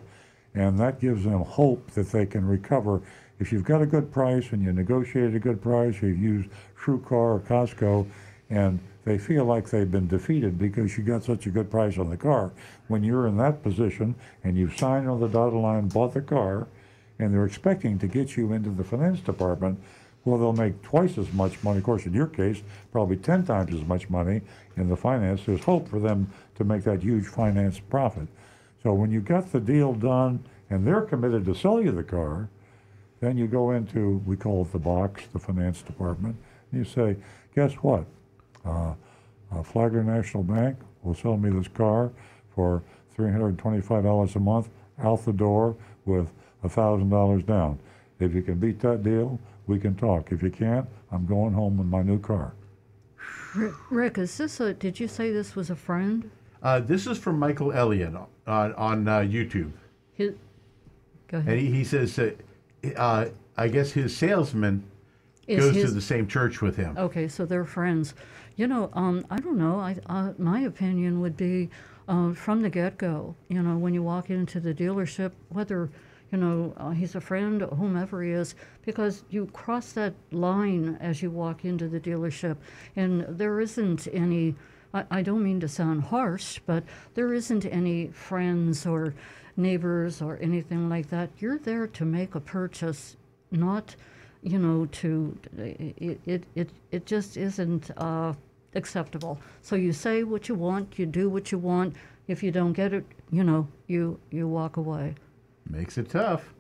and that gives them hope that they can recover. If you've got a good price and you negotiated a good price, you've used TrueCar or Costco, and they feel like they've been defeated because you got such a good price on the car. When you're in that position and you've signed on the dotted line, bought the car, and they're expecting to get you into the finance department, well, they'll make twice as much money. Of course, in your case, probably 10 times as much money in the finance. There's hope for them to make that huge finance profit. So when you got the deal done and they're committed to sell you the car, then you go into, we call it the box, the finance department, and you say, guess what? Uh, uh, Flagler National Bank will sell me this car for $325 a month out the door with $1,000 down. If you can beat that deal, we can talk. If you can't, I'm going home with my new car. Rick, is this a? Did you say this was a friend? Uh, this is from Michael Elliott on, on uh, YouTube. His, go ahead. And he, he says, uh, uh, I guess his salesman Is goes his- to the same church with him. Okay, so they're friends. You know, um, I don't know. I, uh, my opinion would be uh, from the get go, you know, when you walk into the dealership, whether, you know, uh, he's a friend, whomever he is, because you cross that line as you walk into the dealership, and there isn't any. I, don't mean to sound harsh, but there isn't any friends or neighbors or anything like that. You're there to make a purchase, not you know, to it it it, it just isn't uh, acceptable. So you say what you want, you do what you want. If you don't get it, you know, you you walk away. Makes it tough.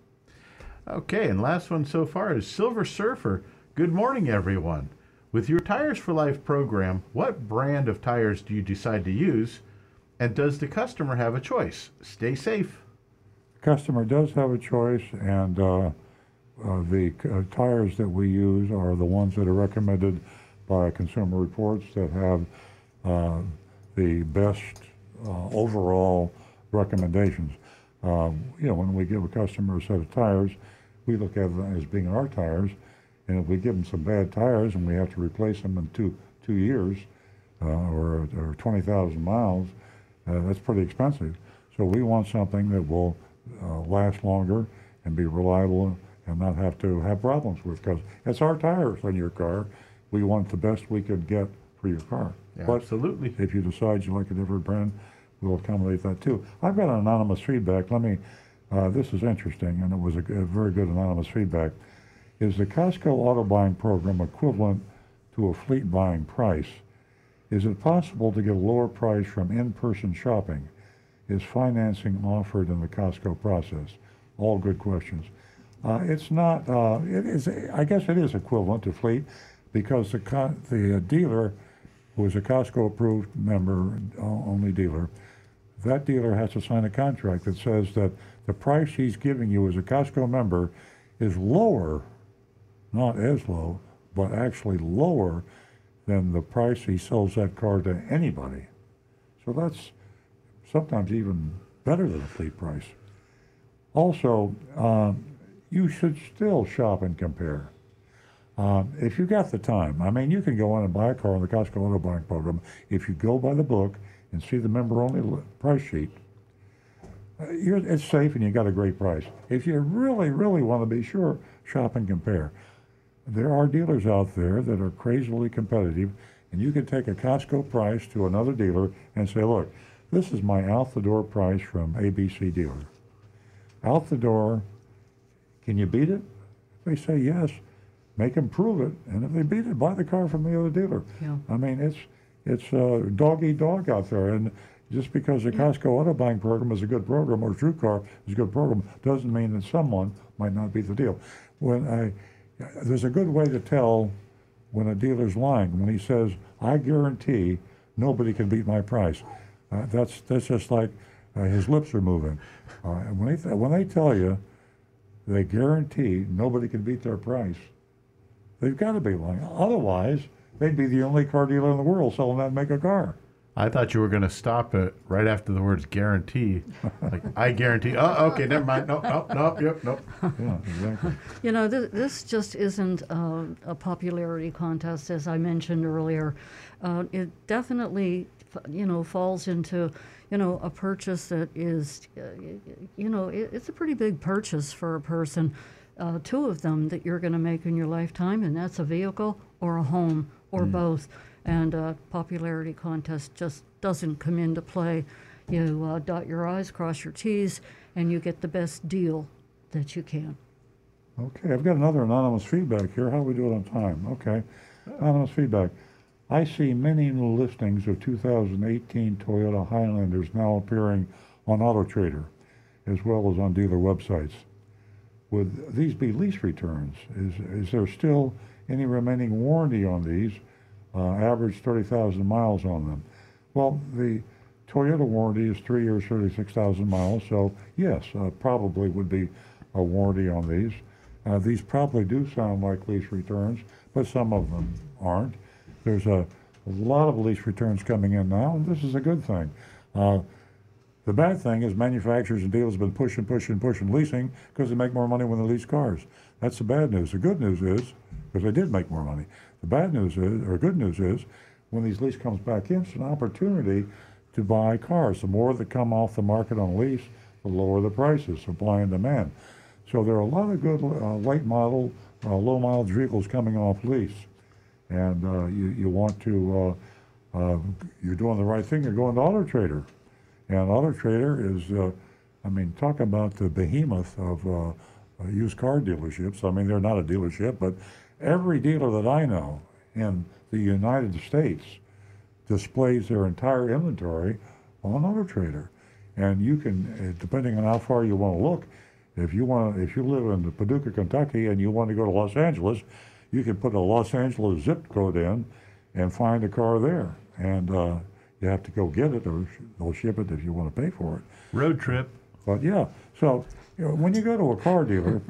Okay, and last one so far is Silver Surfer. Good morning, everyone. With your Tires for Life program, what brand of tires do you decide to use? And does the customer have a choice? Stay safe. customer does have a choice, and uh, uh, the uh, tires that we use are the ones that are recommended by Consumer Reports that have uh, the best uh, overall recommendations. Um, you know, when we give a customer a set of tires, we look at them as being our tires, and if we give them some bad tires and we have to replace them in two two years uh, or, or 20,000 miles, uh, that's pretty expensive. So we want something that will uh, last longer and be reliable and not have to have problems with because it's our tires on your car. We want the best we could get for your car. But Absolutely. if you decide you like a different brand, we'll accommodate that too. I've got an anonymous feedback. Let me, uh, this is interesting, and it was a very good anonymous feedback. Is the Costco auto buying program equivalent to a fleet buying price? Is it possible to get a lower price from in-person shopping? Is financing offered in the Costco process? All good questions. Uh, it's not. Uh, it is. I guess it is equivalent to fleet, because the co- the uh, dealer, who is a Costco approved member only dealer, that dealer has to sign a contract that says that the price he's giving you as a Costco member is lower, not as low, but actually lower than the price he sells that car to anybody. So that's sometimes even better than a fleet price. Also, um, you should still shop and compare. Um, if you've got the time, I mean, you can go in and buy a car on the Costco Auto Buying Program. If you go by the book and see the member-only price sheet, uh, you're, it's safe and you got a great price. If you really, really want to be sure, shop and compare. there are dealers out there that are crazily competitive, and you can take a Costco price to another dealer and say, look, this is my out the door price from ABC dealer. Out the door, can you beat it? They say yes. Make them prove it, and if they beat it, buy the car from the other dealer. Yeah. I mean, it's it's uh, dog eat dog out there, and just because the Costco auto buying program is a good program or TrueCar is a good program doesn't mean that someone might not beat the deal. When I there's a good way to tell when a dealer's lying when he says, "I guarantee nobody can beat my price." Uh, that's that's just like uh, his lips are moving. Uh, when they th- when they tell you they guarantee nobody can beat their price, they've got to be lying. Otherwise, they'd be the only car dealer in the world selling that make a car. I thought you were going to stop it right after the words guarantee. Like, I guarantee. Oh, okay, never mind. No, no, no, yep, nope. Yeah, exactly. You know, th- this just isn't uh, a popularity contest, as I mentioned earlier. Uh, it definitely, you know, falls into, you know, a purchase that is, uh, y- y- you know, it, it's a pretty big purchase for a person. Uh, two of them that you're going to make in your lifetime, and that's a vehicle or a home or both. And uh, popularity contest just doesn't come into play. You uh, dot your I's, cross your T's, and you get the best deal that you can. Okay, I've got another anonymous feedback here. How do we do it on time? Okay, anonymous feedback. I see many new listings of 2018 Toyota Highlanders now appearing on AutoTrader, as well as on dealer websites. Would these be lease returns? Is is there still any remaining warranty on these? Uh, average 30,000 miles on them. Well, the Toyota warranty is three years, 36,000 miles. So yes, uh, probably would be a warranty on these. Uh, these probably do sound like lease returns, but some of them aren't. There's a, a lot of lease returns coming in now, and this is a good thing. Uh, the bad thing is manufacturers and dealers have been pushing, pushing, pushing leasing because they make more money when they lease cars. That's the bad news. The good news is, because they did make more money. The bad news is, or good news is, when these lease comes back in, it's an opportunity to buy cars. The more that come off the market on lease, the lower the prices, supply and demand. So there are a lot of good uh, late model, uh, low mileage vehicles coming off lease, and uh, you you want to uh, uh, you're doing the right thing. You're going to Auto Trader, and Auto Trader is, uh, I mean, talk about the behemoth of used car dealerships. I mean, they're not a dealership, but every dealer that I know in the United States displays their entire inventory on Auto Trader, and you can, uh, depending on how far you want to look, if you want, if you live in Paducah, Kentucky, and you want to go to Los Angeles, you can put a Los Angeles zip code in and find a car there, and uh, you have to go get it, or they'll ship it if you want to pay for it. Road trip. But yeah, so you know, when you go to a car dealer,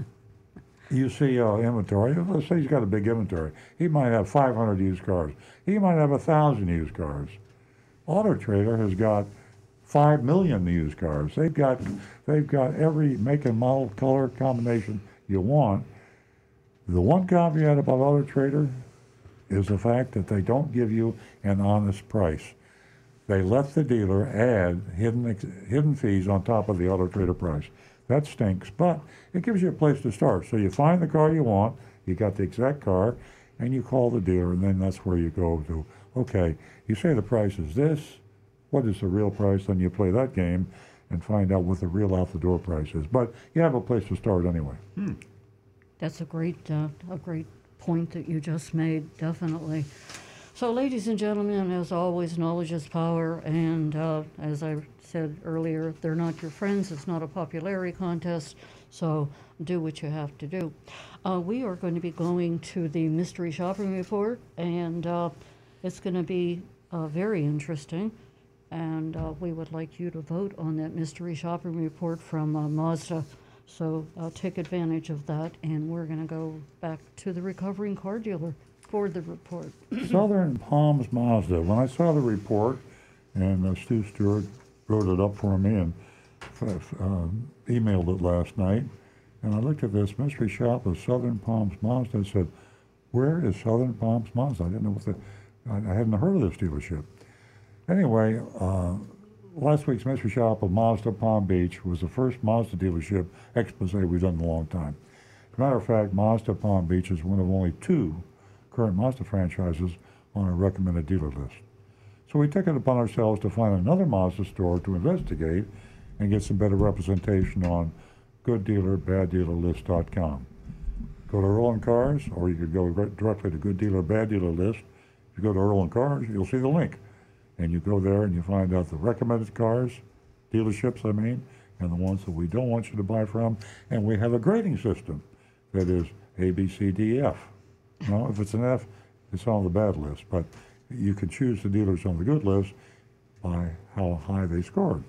you see uh, inventory. Let's say he's got a big inventory. He might have 500 used cars. He might have a thousand used cars. Auto Trader has got five million used cars. They've got they've got every make and model, color combination you want. The one caveat about Auto Trader is the fact that they don't give you an honest price. They let the dealer add hidden hidden fees on top of the Auto Trader price. That stinks, but it gives you a place to start. So you find the car you want, you got the exact car, and you call the dealer, and then that's where you go to. Okay, you say the price is this. What is the real price? Then you play that game and find out what the real out the door price is. But you have a place to start anyway. That's a great, uh, a great point that you just made, definitely. So, ladies and gentlemen, as always, knowledge is power, and uh, as I said earlier, they're not your friends. It's not a popularity contest, so do what you have to do. Uh, we are going to be going to the mystery shopping report, and uh, it's going to be uh, very interesting. And uh, we would like you to vote on that mystery shopping report from uh, Mazda. So uh, take advantage of that, and we're going to go back to the recovering car dealer for the report. Southern Palms Mazda. When I saw the report, and Stu Stewart wrote it up for me and uh, emailed it last night, and I looked at this mystery shop of Southern Palms Mazda and said, "Where is Southern Palms Mazda?" I didn't know what the, I, I hadn't heard of this dealership. Anyway, uh, last week's mystery shop of Mazda Palm Beach was the first Mazda dealership expose we've done in a long time. As a matter of fact, Mazda Palm Beach is one of only two current Mazda franchises on our recommended dealer list. So we took it upon ourselves to find another Mazda store to investigate and get some better representation on gooddealerbaddealerlist.com. Go to Earl and Cars, or you could go directly to Good Dealer Bad Dealer List. If you go to Earl and Cars, you'll see the link. And you go there and you find out the recommended cars, dealerships, I mean, and the ones that we don't want you to buy from. And we have a grading system that is A, B, C, D, F. No, if it's an F, it's on the bad list. But you could choose the dealers on the good list by how high they scored.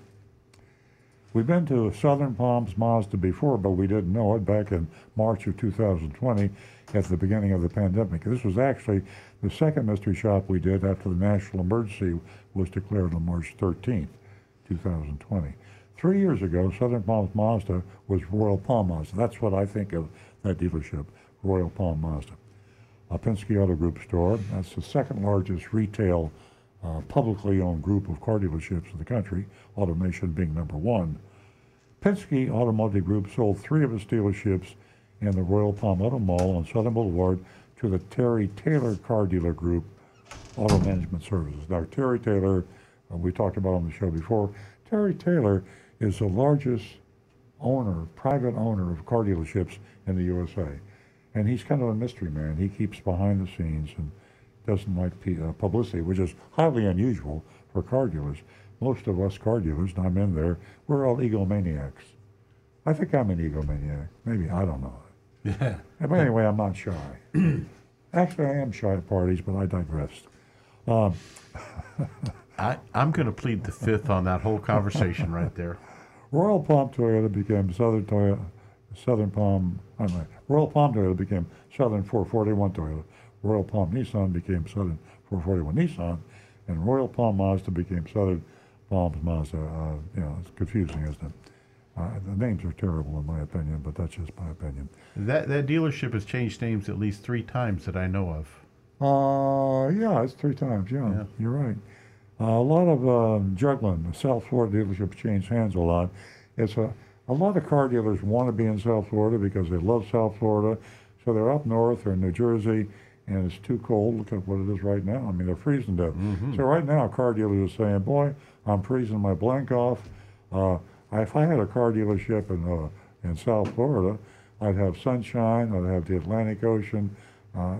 We've been to Southern Palms Mazda before, but we didn't know it back in March of 2020 at the beginning of the pandemic. This was actually the second mystery shop we did after the national emergency was declared on March 13th, 2020. Three years ago, Southern Palms Mazda was Royal Palm Mazda. That's what I think of that dealership, Royal Palm Mazda. A Penske Auto Group store. That's the second largest retail uh, publicly owned group of car dealerships in the country, AutoNation being number one. Penske Automotive Group sold three of its dealerships in the Royal Palm Auto Mall on Southern Boulevard to the Terry Taylor Car Dealer Group Auto Management Services. Now, Terry Taylor, uh, we talked about on the show before, Terry Taylor is the largest owner, private owner of car dealerships in the USA. And he's kind of a mystery man. He keeps behind the scenes and doesn't like uh, publicity, which is highly unusual for car dealers. Most of us car dealers, and I'm in there, we're all egomaniacs. I think I'm an egomaniac. Maybe, I don't know. Yeah. But anyway, I'm not shy. [clears throat] Actually, I am shy at parties, but I digress. Um, [laughs] I, I'm going to plead the fifth on that whole conversation right there. Royal Palm Toyota became Southern Toyota, Southern Palm. I'm sorry, Royal Palm Toyota became Southern 441 Toyota. Royal Palm Nissan became Southern 441 Nissan, and Royal Palm Mazda became Southern Palms Mazda. Uh, you know, it's confusing, isn't it? Uh, the names are terrible in my opinion, but that's just my opinion. That that dealership has changed names at least three times that I know of. Uh, yeah, it's three times. Yeah, Yeah. you're right. Uh, a lot of um, juggling. The South Florida dealership changed hands a lot. It's a a lot of car dealers want to be in South Florida because they love South Florida, so they're up north or in New Jersey, and it's too cold. Look at what it is right now. I mean, they're freezing to death. So right now, car dealers are saying, "Boy, I'm freezing my blank off." Uh, if I had a car dealership in uh, in South Florida, I'd have sunshine. I'd have the Atlantic Ocean. Uh,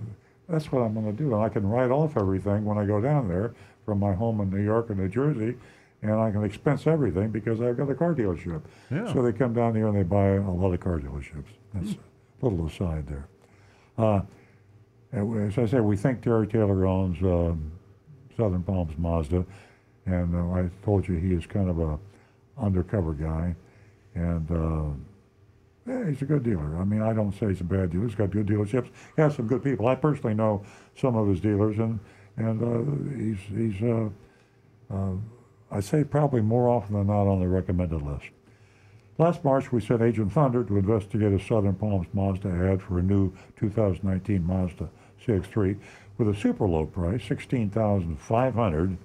that's what I'm going to do, and I can write off everything when I go down there from my home in New York or New Jersey, and I can expense everything because I've got a car dealership. Yeah. So they come down here and they buy a lot of car dealerships. That's a little aside there. Uh, as I said, we think Terry Taylor owns um, Southern Palms Mazda, and uh, I told you he is kind of a undercover guy, and uh, yeah, he's a good dealer. I mean, I don't say he's a bad dealer. He's got good dealerships. He has some good people. I personally know some of his dealers, and and uh, he's he's uh, uh, I say probably more often than not on the recommended list. Last March, we sent Agent Thunder to investigate a Southern Palms Mazda ad for a new 2019 Mazda CX-3 with a super low price, 16500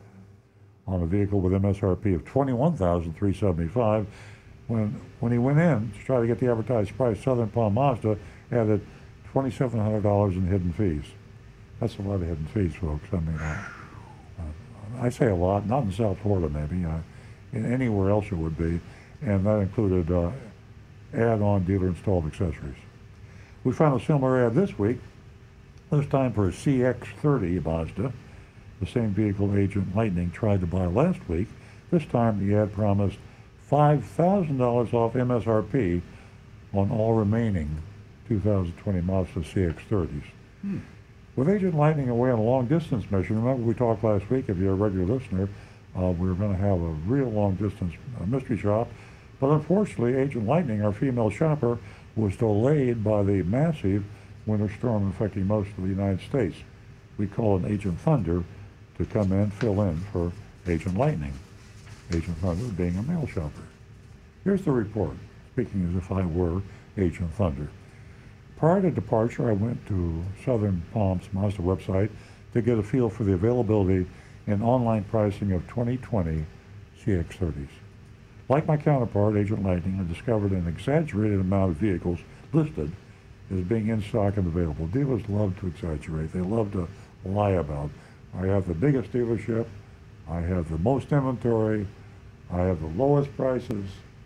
on a vehicle with MSRP of 21375 When when he went in to try to get the advertised price, Southern Palm Mazda added $2,700 in hidden fees. That's a lot of hidden fees, folks. I mean, uh, I say a lot, not in South Florida maybe, uh, in anywhere else it would be, and that included uh, add-on dealer-installed accessories. We found a similar ad this week, this time for a CX-30 Mazda, the same vehicle Agent Lightning tried to buy last week. This time the ad promised $5,000 off MSRP on all remaining 2020 Mazda CX-30s. With Agent Lightning away on a long distance mission, remember we talked last week, if you're a regular listener, uh, we were going to have a real long distance uh, mystery shop. But unfortunately, Agent Lightning, our female shopper, was delayed by the massive winter storm affecting most of the United States. We called on Agent Thunder to come in, fill in for Agent Lightning. Agent Thunder being a male shopper. Here's the report, speaking as if I were Agent Thunder. Prior to departure, I went to Southern Palms Mazda website to get a feel for the availability and online pricing of 2020 CX-30s. Like my counterpart, Agent Lightning, I discovered an exaggerated amount of vehicles listed as being in stock and available. Dealers love to exaggerate. They love to lie about. I have the biggest dealership. I have the most inventory. I have the lowest prices.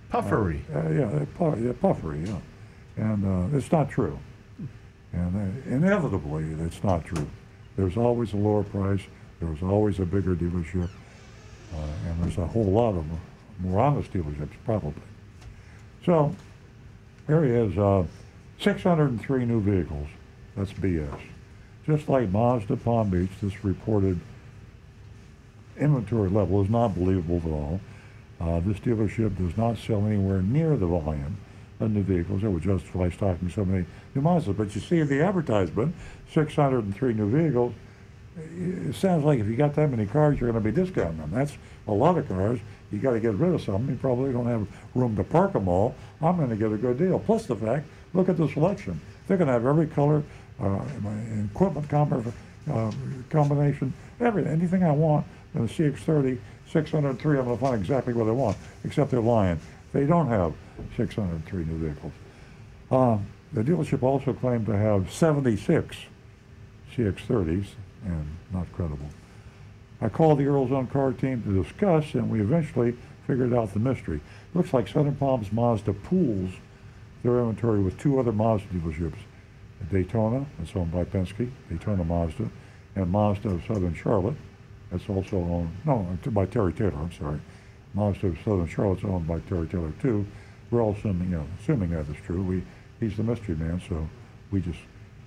Puffery. Uh, yeah, uh, yeah, puffery, yeah. And uh, it's not true. And uh, inevitably, it's not true. There's always a lower price. There's always a bigger dealership. Uh, and there's a whole lot of more honest dealerships, probably. So, here he is, uh, 603 new vehicles. That's BS. Just like Mazda Palm Beach, this reported inventory level is not believable at all. Uh, this dealership does not sell anywhere near the volume new vehicles that would justify stocking so many new Mazdas. But you see the advertisement, 603 new vehicles. It sounds like if you got that many cars, you're going to be discounting them. That's a lot of cars. You got to get rid of some. You probably don't have room to park them all. I'm going to get a good deal. Plus the fact, look at the selection. They're going to have every color, uh, equipment com- uh, combination, everything, anything I want in the CX-30, 603, I'm going to find exactly what I want, except they're lying. They don't have 603 new vehicles. Uh, the dealership also claimed to have 76 CX-30s, and not credible. I called the Earl's on Car team to discuss, and we eventually figured out the mystery. Looks like Southern Palms Mazda pools their inventory with two other Mazda dealerships. Daytona, that's owned by Penske, Daytona Mazda, and Mazda of Southern Charlotte, that's also owned, no, by Terry Taylor, I'm sorry. Mazda of Southern Charlotte's owned by Terry Taylor too. We're all assuming, you know, assuming that is true. We, he's the mystery man, so we just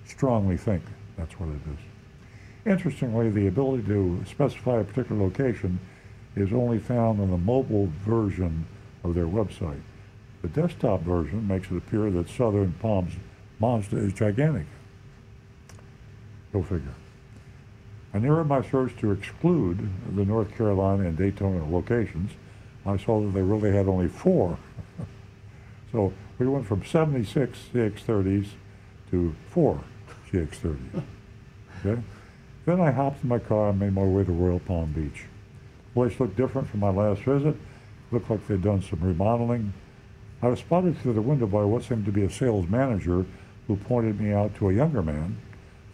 strongly think that's what it is. Interestingly, the ability to specify a particular location is only found on the mobile version of their website. The desktop version makes it appear that Southern Palms Mazda is gigantic. Go figure. I narrowed my search to exclude the North Carolina and Daytona locations. I saw that they really had only four. So we went from 76 CX-30s to four CX-30s. [laughs] Okay? Then I hopped in my car and made my way to Royal Palm Beach. The place looked different from my last visit. Looked like they'd done some remodeling. I was spotted through the window by what seemed to be a sales manager who pointed me out to a younger man.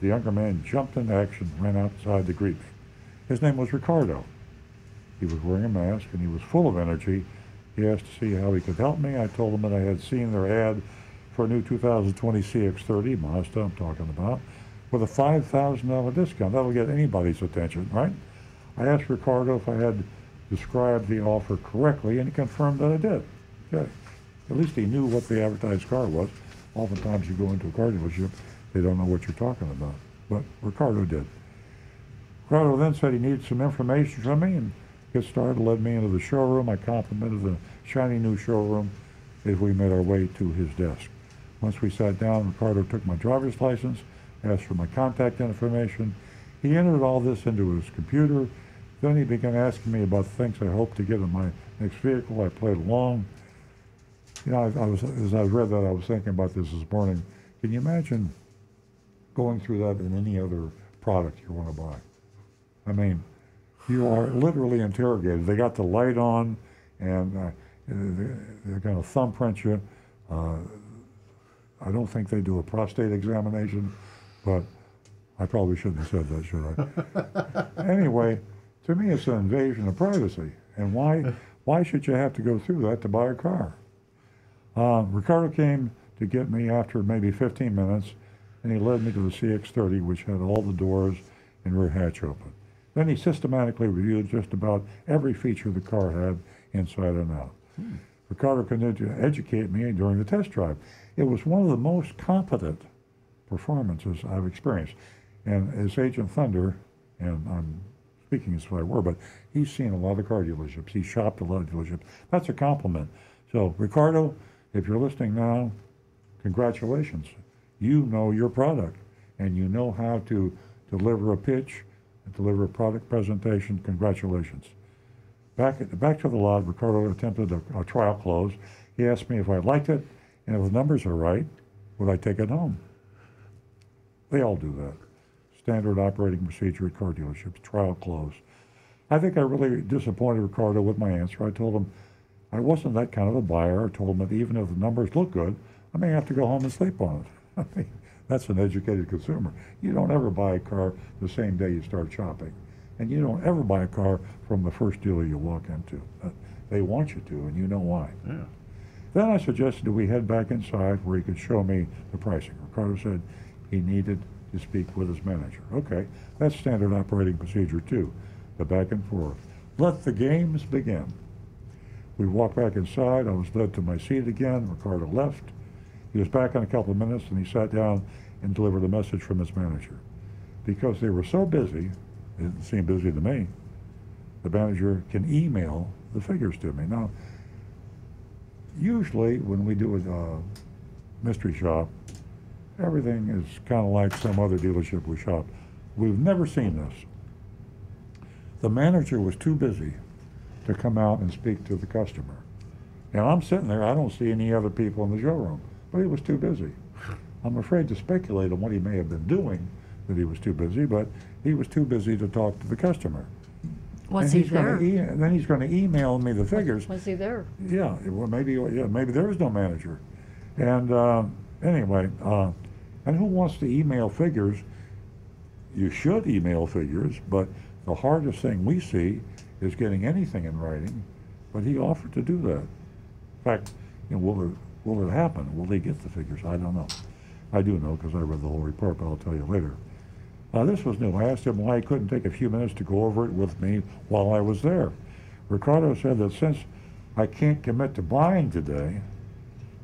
The younger man jumped into action and ran outside to greet me. His name was Ricardo. He was wearing a mask and he was full of energy. He asked to see how he could help me. I told him that I had seen their ad for a new 2020 CX-30 Mazda I'm talking about with a $5,000 discount. That'll get anybody's attention, right? I asked Ricardo if I had described the offer correctly, and he confirmed that I did. Okay. At least he knew what the advertised car was. Oftentimes you go into a car dealership, they don't know what you're talking about. But Ricardo did. Ricardo then said he needed some information from me and get started, led me into the showroom. I complimented the shiny new showroom as we made our way to his desk. Once we sat down, Ricardo took my driver's license, asked for my contact information. He entered all this into his computer. Then he began asking me about things I hoped to get in my next vehicle. I played along. You know, I, I was, as I read that, I was thinking about this this morning. Can you imagine going through that in any other product you want to buy? I mean, you are literally interrogated. They got the light on, and uh, they're going to thumbprint you. Uh, I don't think they do a prostate examination, but I probably shouldn't have said that, should I? [laughs] anyway, to me, it's an invasion of privacy. And why, why should you have to go through that to buy a car? Uh, Ricardo came to get me after maybe 15 minutes, and he led me to the CX-30, which had all the doors and rear hatch open. Then he systematically reviewed just about every feature the car had inside and out. Hmm. Ricardo continued to educate me during the test drive. It was one of the most competent performances I've experienced. And as Agent Thunder, and I'm speaking as if I were, but he's seen a lot of car dealerships. He's shopped a lot of dealerships. That's a compliment. So, Ricardo, if you're listening now, congratulations. You know your product, and you know how to deliver a pitch and deliver a product presentation. Congratulations. Back, at, back to the lot, Ricardo attempted a, a trial close. He asked me if I liked it, and if the numbers are right, would I take it home? They all do that. Standard operating procedure at car dealerships, trial close. I think I really disappointed Ricardo with my answer. I told him I wasn't that kind of a buyer. I told him that even if the numbers look good, I may have to go home and sleep on [laughs] That's an educated consumer. You don't ever buy a car the same day you start shopping. And you don't ever buy a car from the first dealer you walk into. Uh, They want you to, and you know why. Yeah. Then I suggested that we head back inside where he could show me the pricing. Ricardo said he needed to speak with his manager. Okay, that's standard operating procedure too, the back and forth. Let the games begin. We walked back inside. I was led to my seat again. Ricardo left. He was back in a couple of minutes and he sat down and delivered a message from his manager. Because they were so busy, it didn't seem busy to me, the manager can email the figures to me. Now, usually when we do a uh, mystery shop, everything is kind of like some other dealership we shop. We've never seen this. The manager was too busy to come out and speak to the customer. And I'm sitting there, I don't see any other people in the showroom, but he was too busy. I'm afraid to speculate on what he may have been doing that he was too busy, but he was too busy to talk to the customer. Was And he there? e- then he's going to email me the figures. Was he there? Yeah, well, maybe, yeah, maybe there is no manager. And uh, anyway, uh, and who wants to email figures? You should email figures, but the hardest thing we see is getting anything in writing. But he offered to do that. In fact, you know, will it, will it happen? Will they get the figures? I don't know. I do know because I read the whole report, but I'll tell you later. Uh, this was new. I asked him why he couldn't take a few minutes to go over it with me while I was there. Ricardo said that since I can't commit to buying today,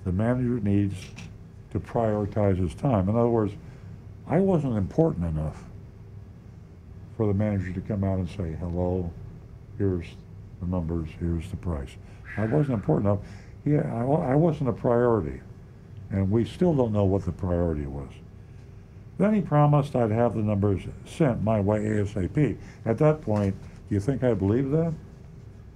the manager needs to prioritize his time. In other words, I wasn't important enough for the manager to come out and say, hello, here's the numbers, here's the price. I wasn't important enough. Yeah, I, I wasn't a priority. And we still don't know what the priority was. Then he promised I'd have the numbers sent my way ASAP. At that point, do you think I believe that?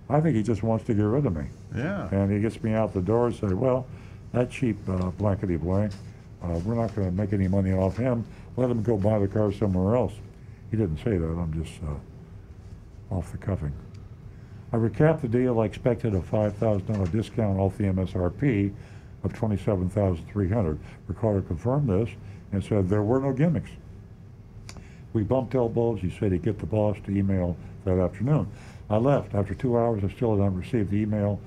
I think he just wants to get rid of me. Yeah. And he gets me out the door and say, well, that cheap uh, blankety blank, uh, we're not going to make any money off him. Let him go buy the car somewhere else. He didn't say that. I'm just uh, off the cuffing. I recapped the deal. I expected a $5,000 discount off the MSRP of 27,300. Ricardo confirmed this and said there were no gimmicks. We bumped elbows. He said he'd get the boss to email that afternoon. I left. After two hours, I still had not received the email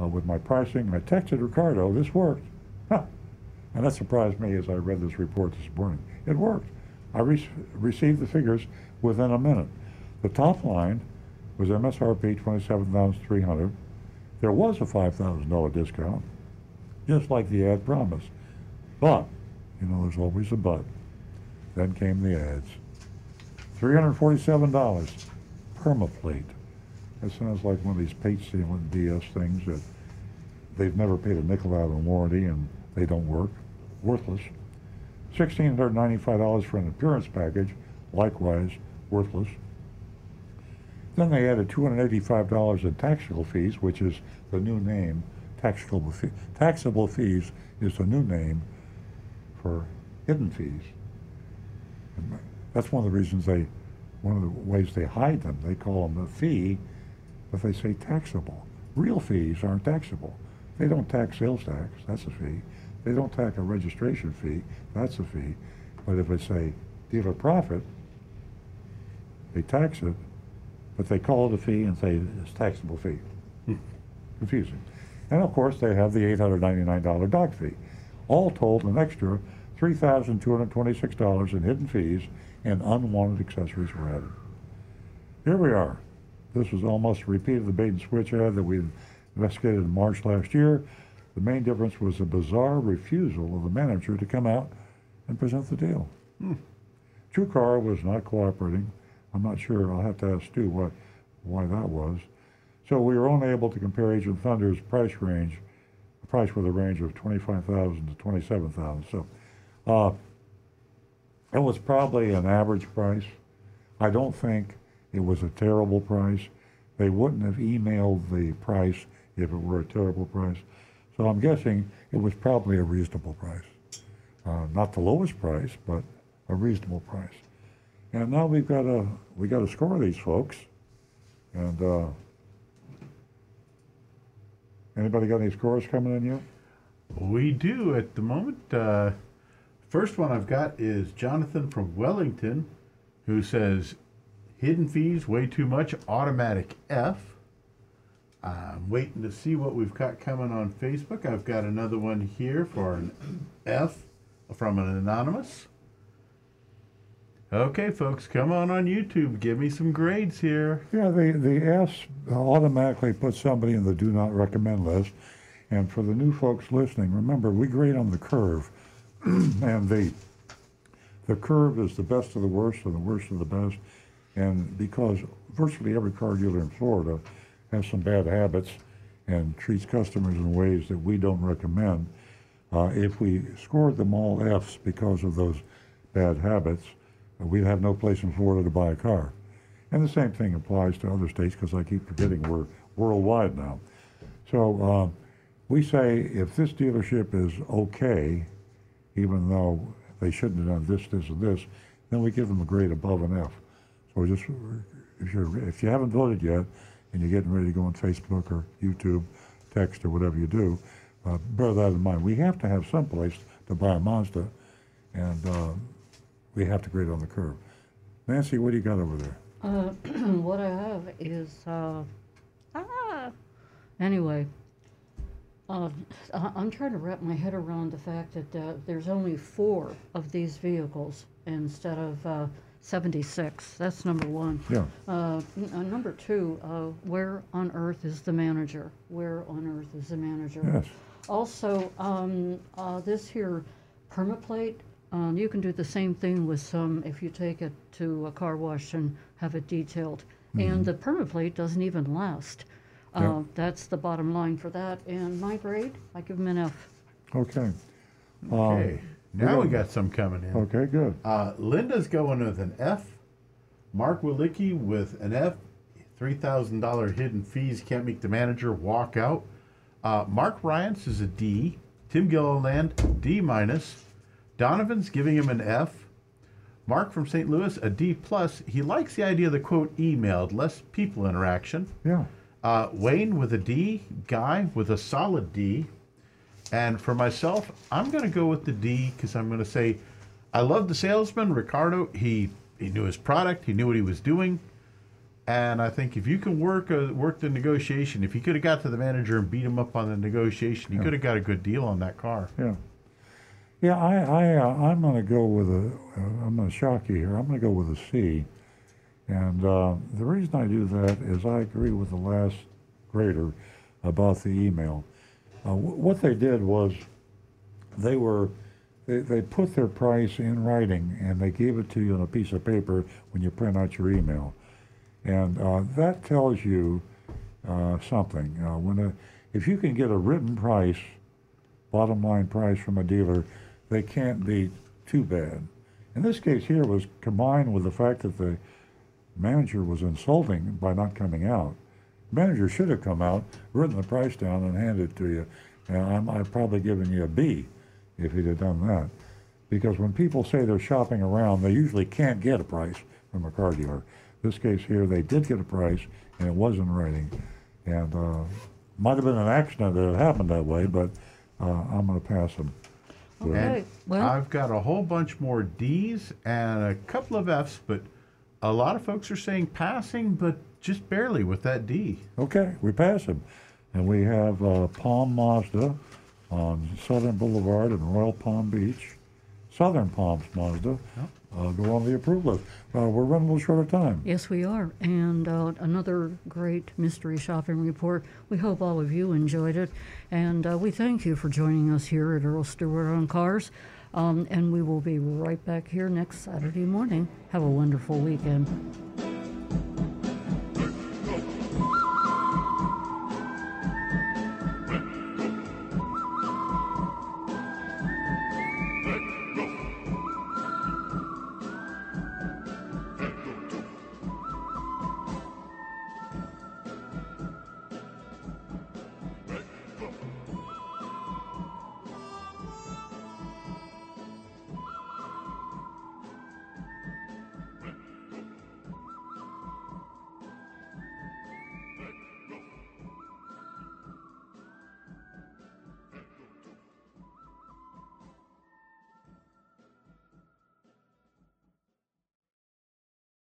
uh, with my pricing. I texted Ricardo, this worked. Huh. And that surprised me as I read this report this morning. It worked. I re- received the figures within a minute. The top line was MSRP 27300 There was a $5,000 discount, just like the ad promised. But, you know, there's always a but. Then came the ads. $347 permaplate. That sounds like one of these paint sealant DS things that they've never paid a nickel out on warranty and they don't work. Worthless. $1,695 for an appearance package, likewise worthless. Then they added $285 in taxable fees, which is the new name. Taxable, fee, taxable fees is the new name for hidden fees. And that's one of the reasons they, one of the ways they hide them. They call them a fee, but they say taxable. Real fees aren't taxable. They don't tax sales tax, that's a fee. They don't tax a registration fee, that's a fee. But if they say dealer profit, they tax it, but they call it a fee and say it's taxable fee. Hmm. Confusing. And of course, they have the $899 doc fee. All told, an extra $3,226 in hidden fees and unwanted accessories were added. Here we are. This was almost a repeat of the bait and switch ad that we investigated in March last year. The main difference was a bizarre refusal of the manager to come out and present the deal. Hmm. TrueCar was not cooperating. I'm not sure. I'll have to ask Stu what, why that was. So we were only able to compare Agent Thunder's price range, the price with a range of 25,000 to 27,000. So uh, it was probably an average price. I don't think it was a terrible price. They wouldn't have emailed the price if it were a terrible price. So I'm guessing it was probably a reasonable price. Uh, not the lowest price, but a reasonable price. And now we've got to we got to score these folks. And uh, anybody got any scores coming in yet? We do at the moment. Uh, First one I've got is Jonathan from Wellington, who says, "Hidden fees way too much. Automatic F." I'm waiting to see what we've got coming on Facebook. I've got another one here for an F from an anonymous. Okay, folks, come on on YouTube. Give me some grades here. Yeah, the, the S automatically puts somebody in the do not recommend list. And for the new folks listening, remember, we grade on the curve. [clears throat] and the, the curve is the best of the worst and the worst of the best. And because virtually every car dealer in Florida has some bad habits and treats customers in ways that we don't recommend, uh, if we scored them all Fs because of those bad habits, we'd have no place in Florida to buy a car. And the same thing applies to other states because I keep forgetting we're worldwide now. So uh, we say if this dealership is okay, even though they shouldn't have done this, this, and this, then we give them a grade above an F. So just if you're if you haven't voted yet and you're getting ready to go on Facebook or YouTube, text or whatever you do, uh, bear that in mind. We have to have some place to buy a Mazda, and uh, we have to grade on the curve. Nancy, what do you got over there? Uh, [clears throat] what I have is, uh, ah, anyway, uh, I- I'm trying to wrap my head around the fact that uh, there's only four of these vehicles instead of uh, 76. That's number one. Yeah. Uh, number two, uh, where on earth is the manager? Where on earth is the manager? Yes. Also, um, uh, this here permaplate, um, you can do the same thing with some if you take it to a car wash and have it detailed. And the permaplate doesn't even last. Uh, That's the bottom line for that. And my grade, I give them an F. Okay. Okay, now we got some coming in. Okay, good. Uh, Linda's going with an F. Mark Walicki with an F. Three thousand dollar hidden fees can't make the manager walk out. Uh, Mark Ryans is a D. Tim Gilliland D minus. Donovan's giving him an F. Mark from St. Louis a D plus. He likes the idea of the quote emailed, less people interaction. Yeah. Uh, Wayne with a D. Guy with a solid D. And for myself, I'm going to go with the D because I'm going to say I love the salesman, Ricardo. He he knew his product. He knew what he was doing. And I think if you can work a, work the negotiation, if he could have got to the manager and beat him up on the negotiation, he could have got a good deal on that car. Yeah. Yeah, I, I, uh, I'm going to go with a, uh, I'm going to shock you here. I'm going to go with a C. And uh, the reason I do that is I agree with the last grader about the email. Uh, wh- what they did was they were, they, they put their price in writing and they gave it to you on a piece of paper when you print out your email. And uh, that tells you uh, something. When a, if you can get a written price bottom line price from a dealer, they can't be too bad. In this case here was combined with the fact that the manager was insulting by not coming out. Manager should have come out, written the price down, and handed it to you. And I'm, I've probably given you a B if he'd have done that. Because when people say they're shopping around, they usually can't get a price from a car dealer. This case here, they did get a price, and it was in writing. And uh, might have been an accident that it happened that way, but uh, I'm going to pass them. Okay, And well, I've got a whole bunch more D's and a couple of F's, but a lot of folks are saying passing, but just barely with that D. Okay, we pass them. And we have uh, Palm Mazda on Southern Boulevard in Royal Palm Beach. Southern Palms Mazda. Uh, go on the approval list. Uh, we're running a little short of time. yes, we are. And uh, another great mystery shopping report. We hope all of you enjoyed it. And uh, we thank you for joining us here at Earl Stewart on Cars. Um, and we will be right back here next Saturday morning. Have a wonderful weekend.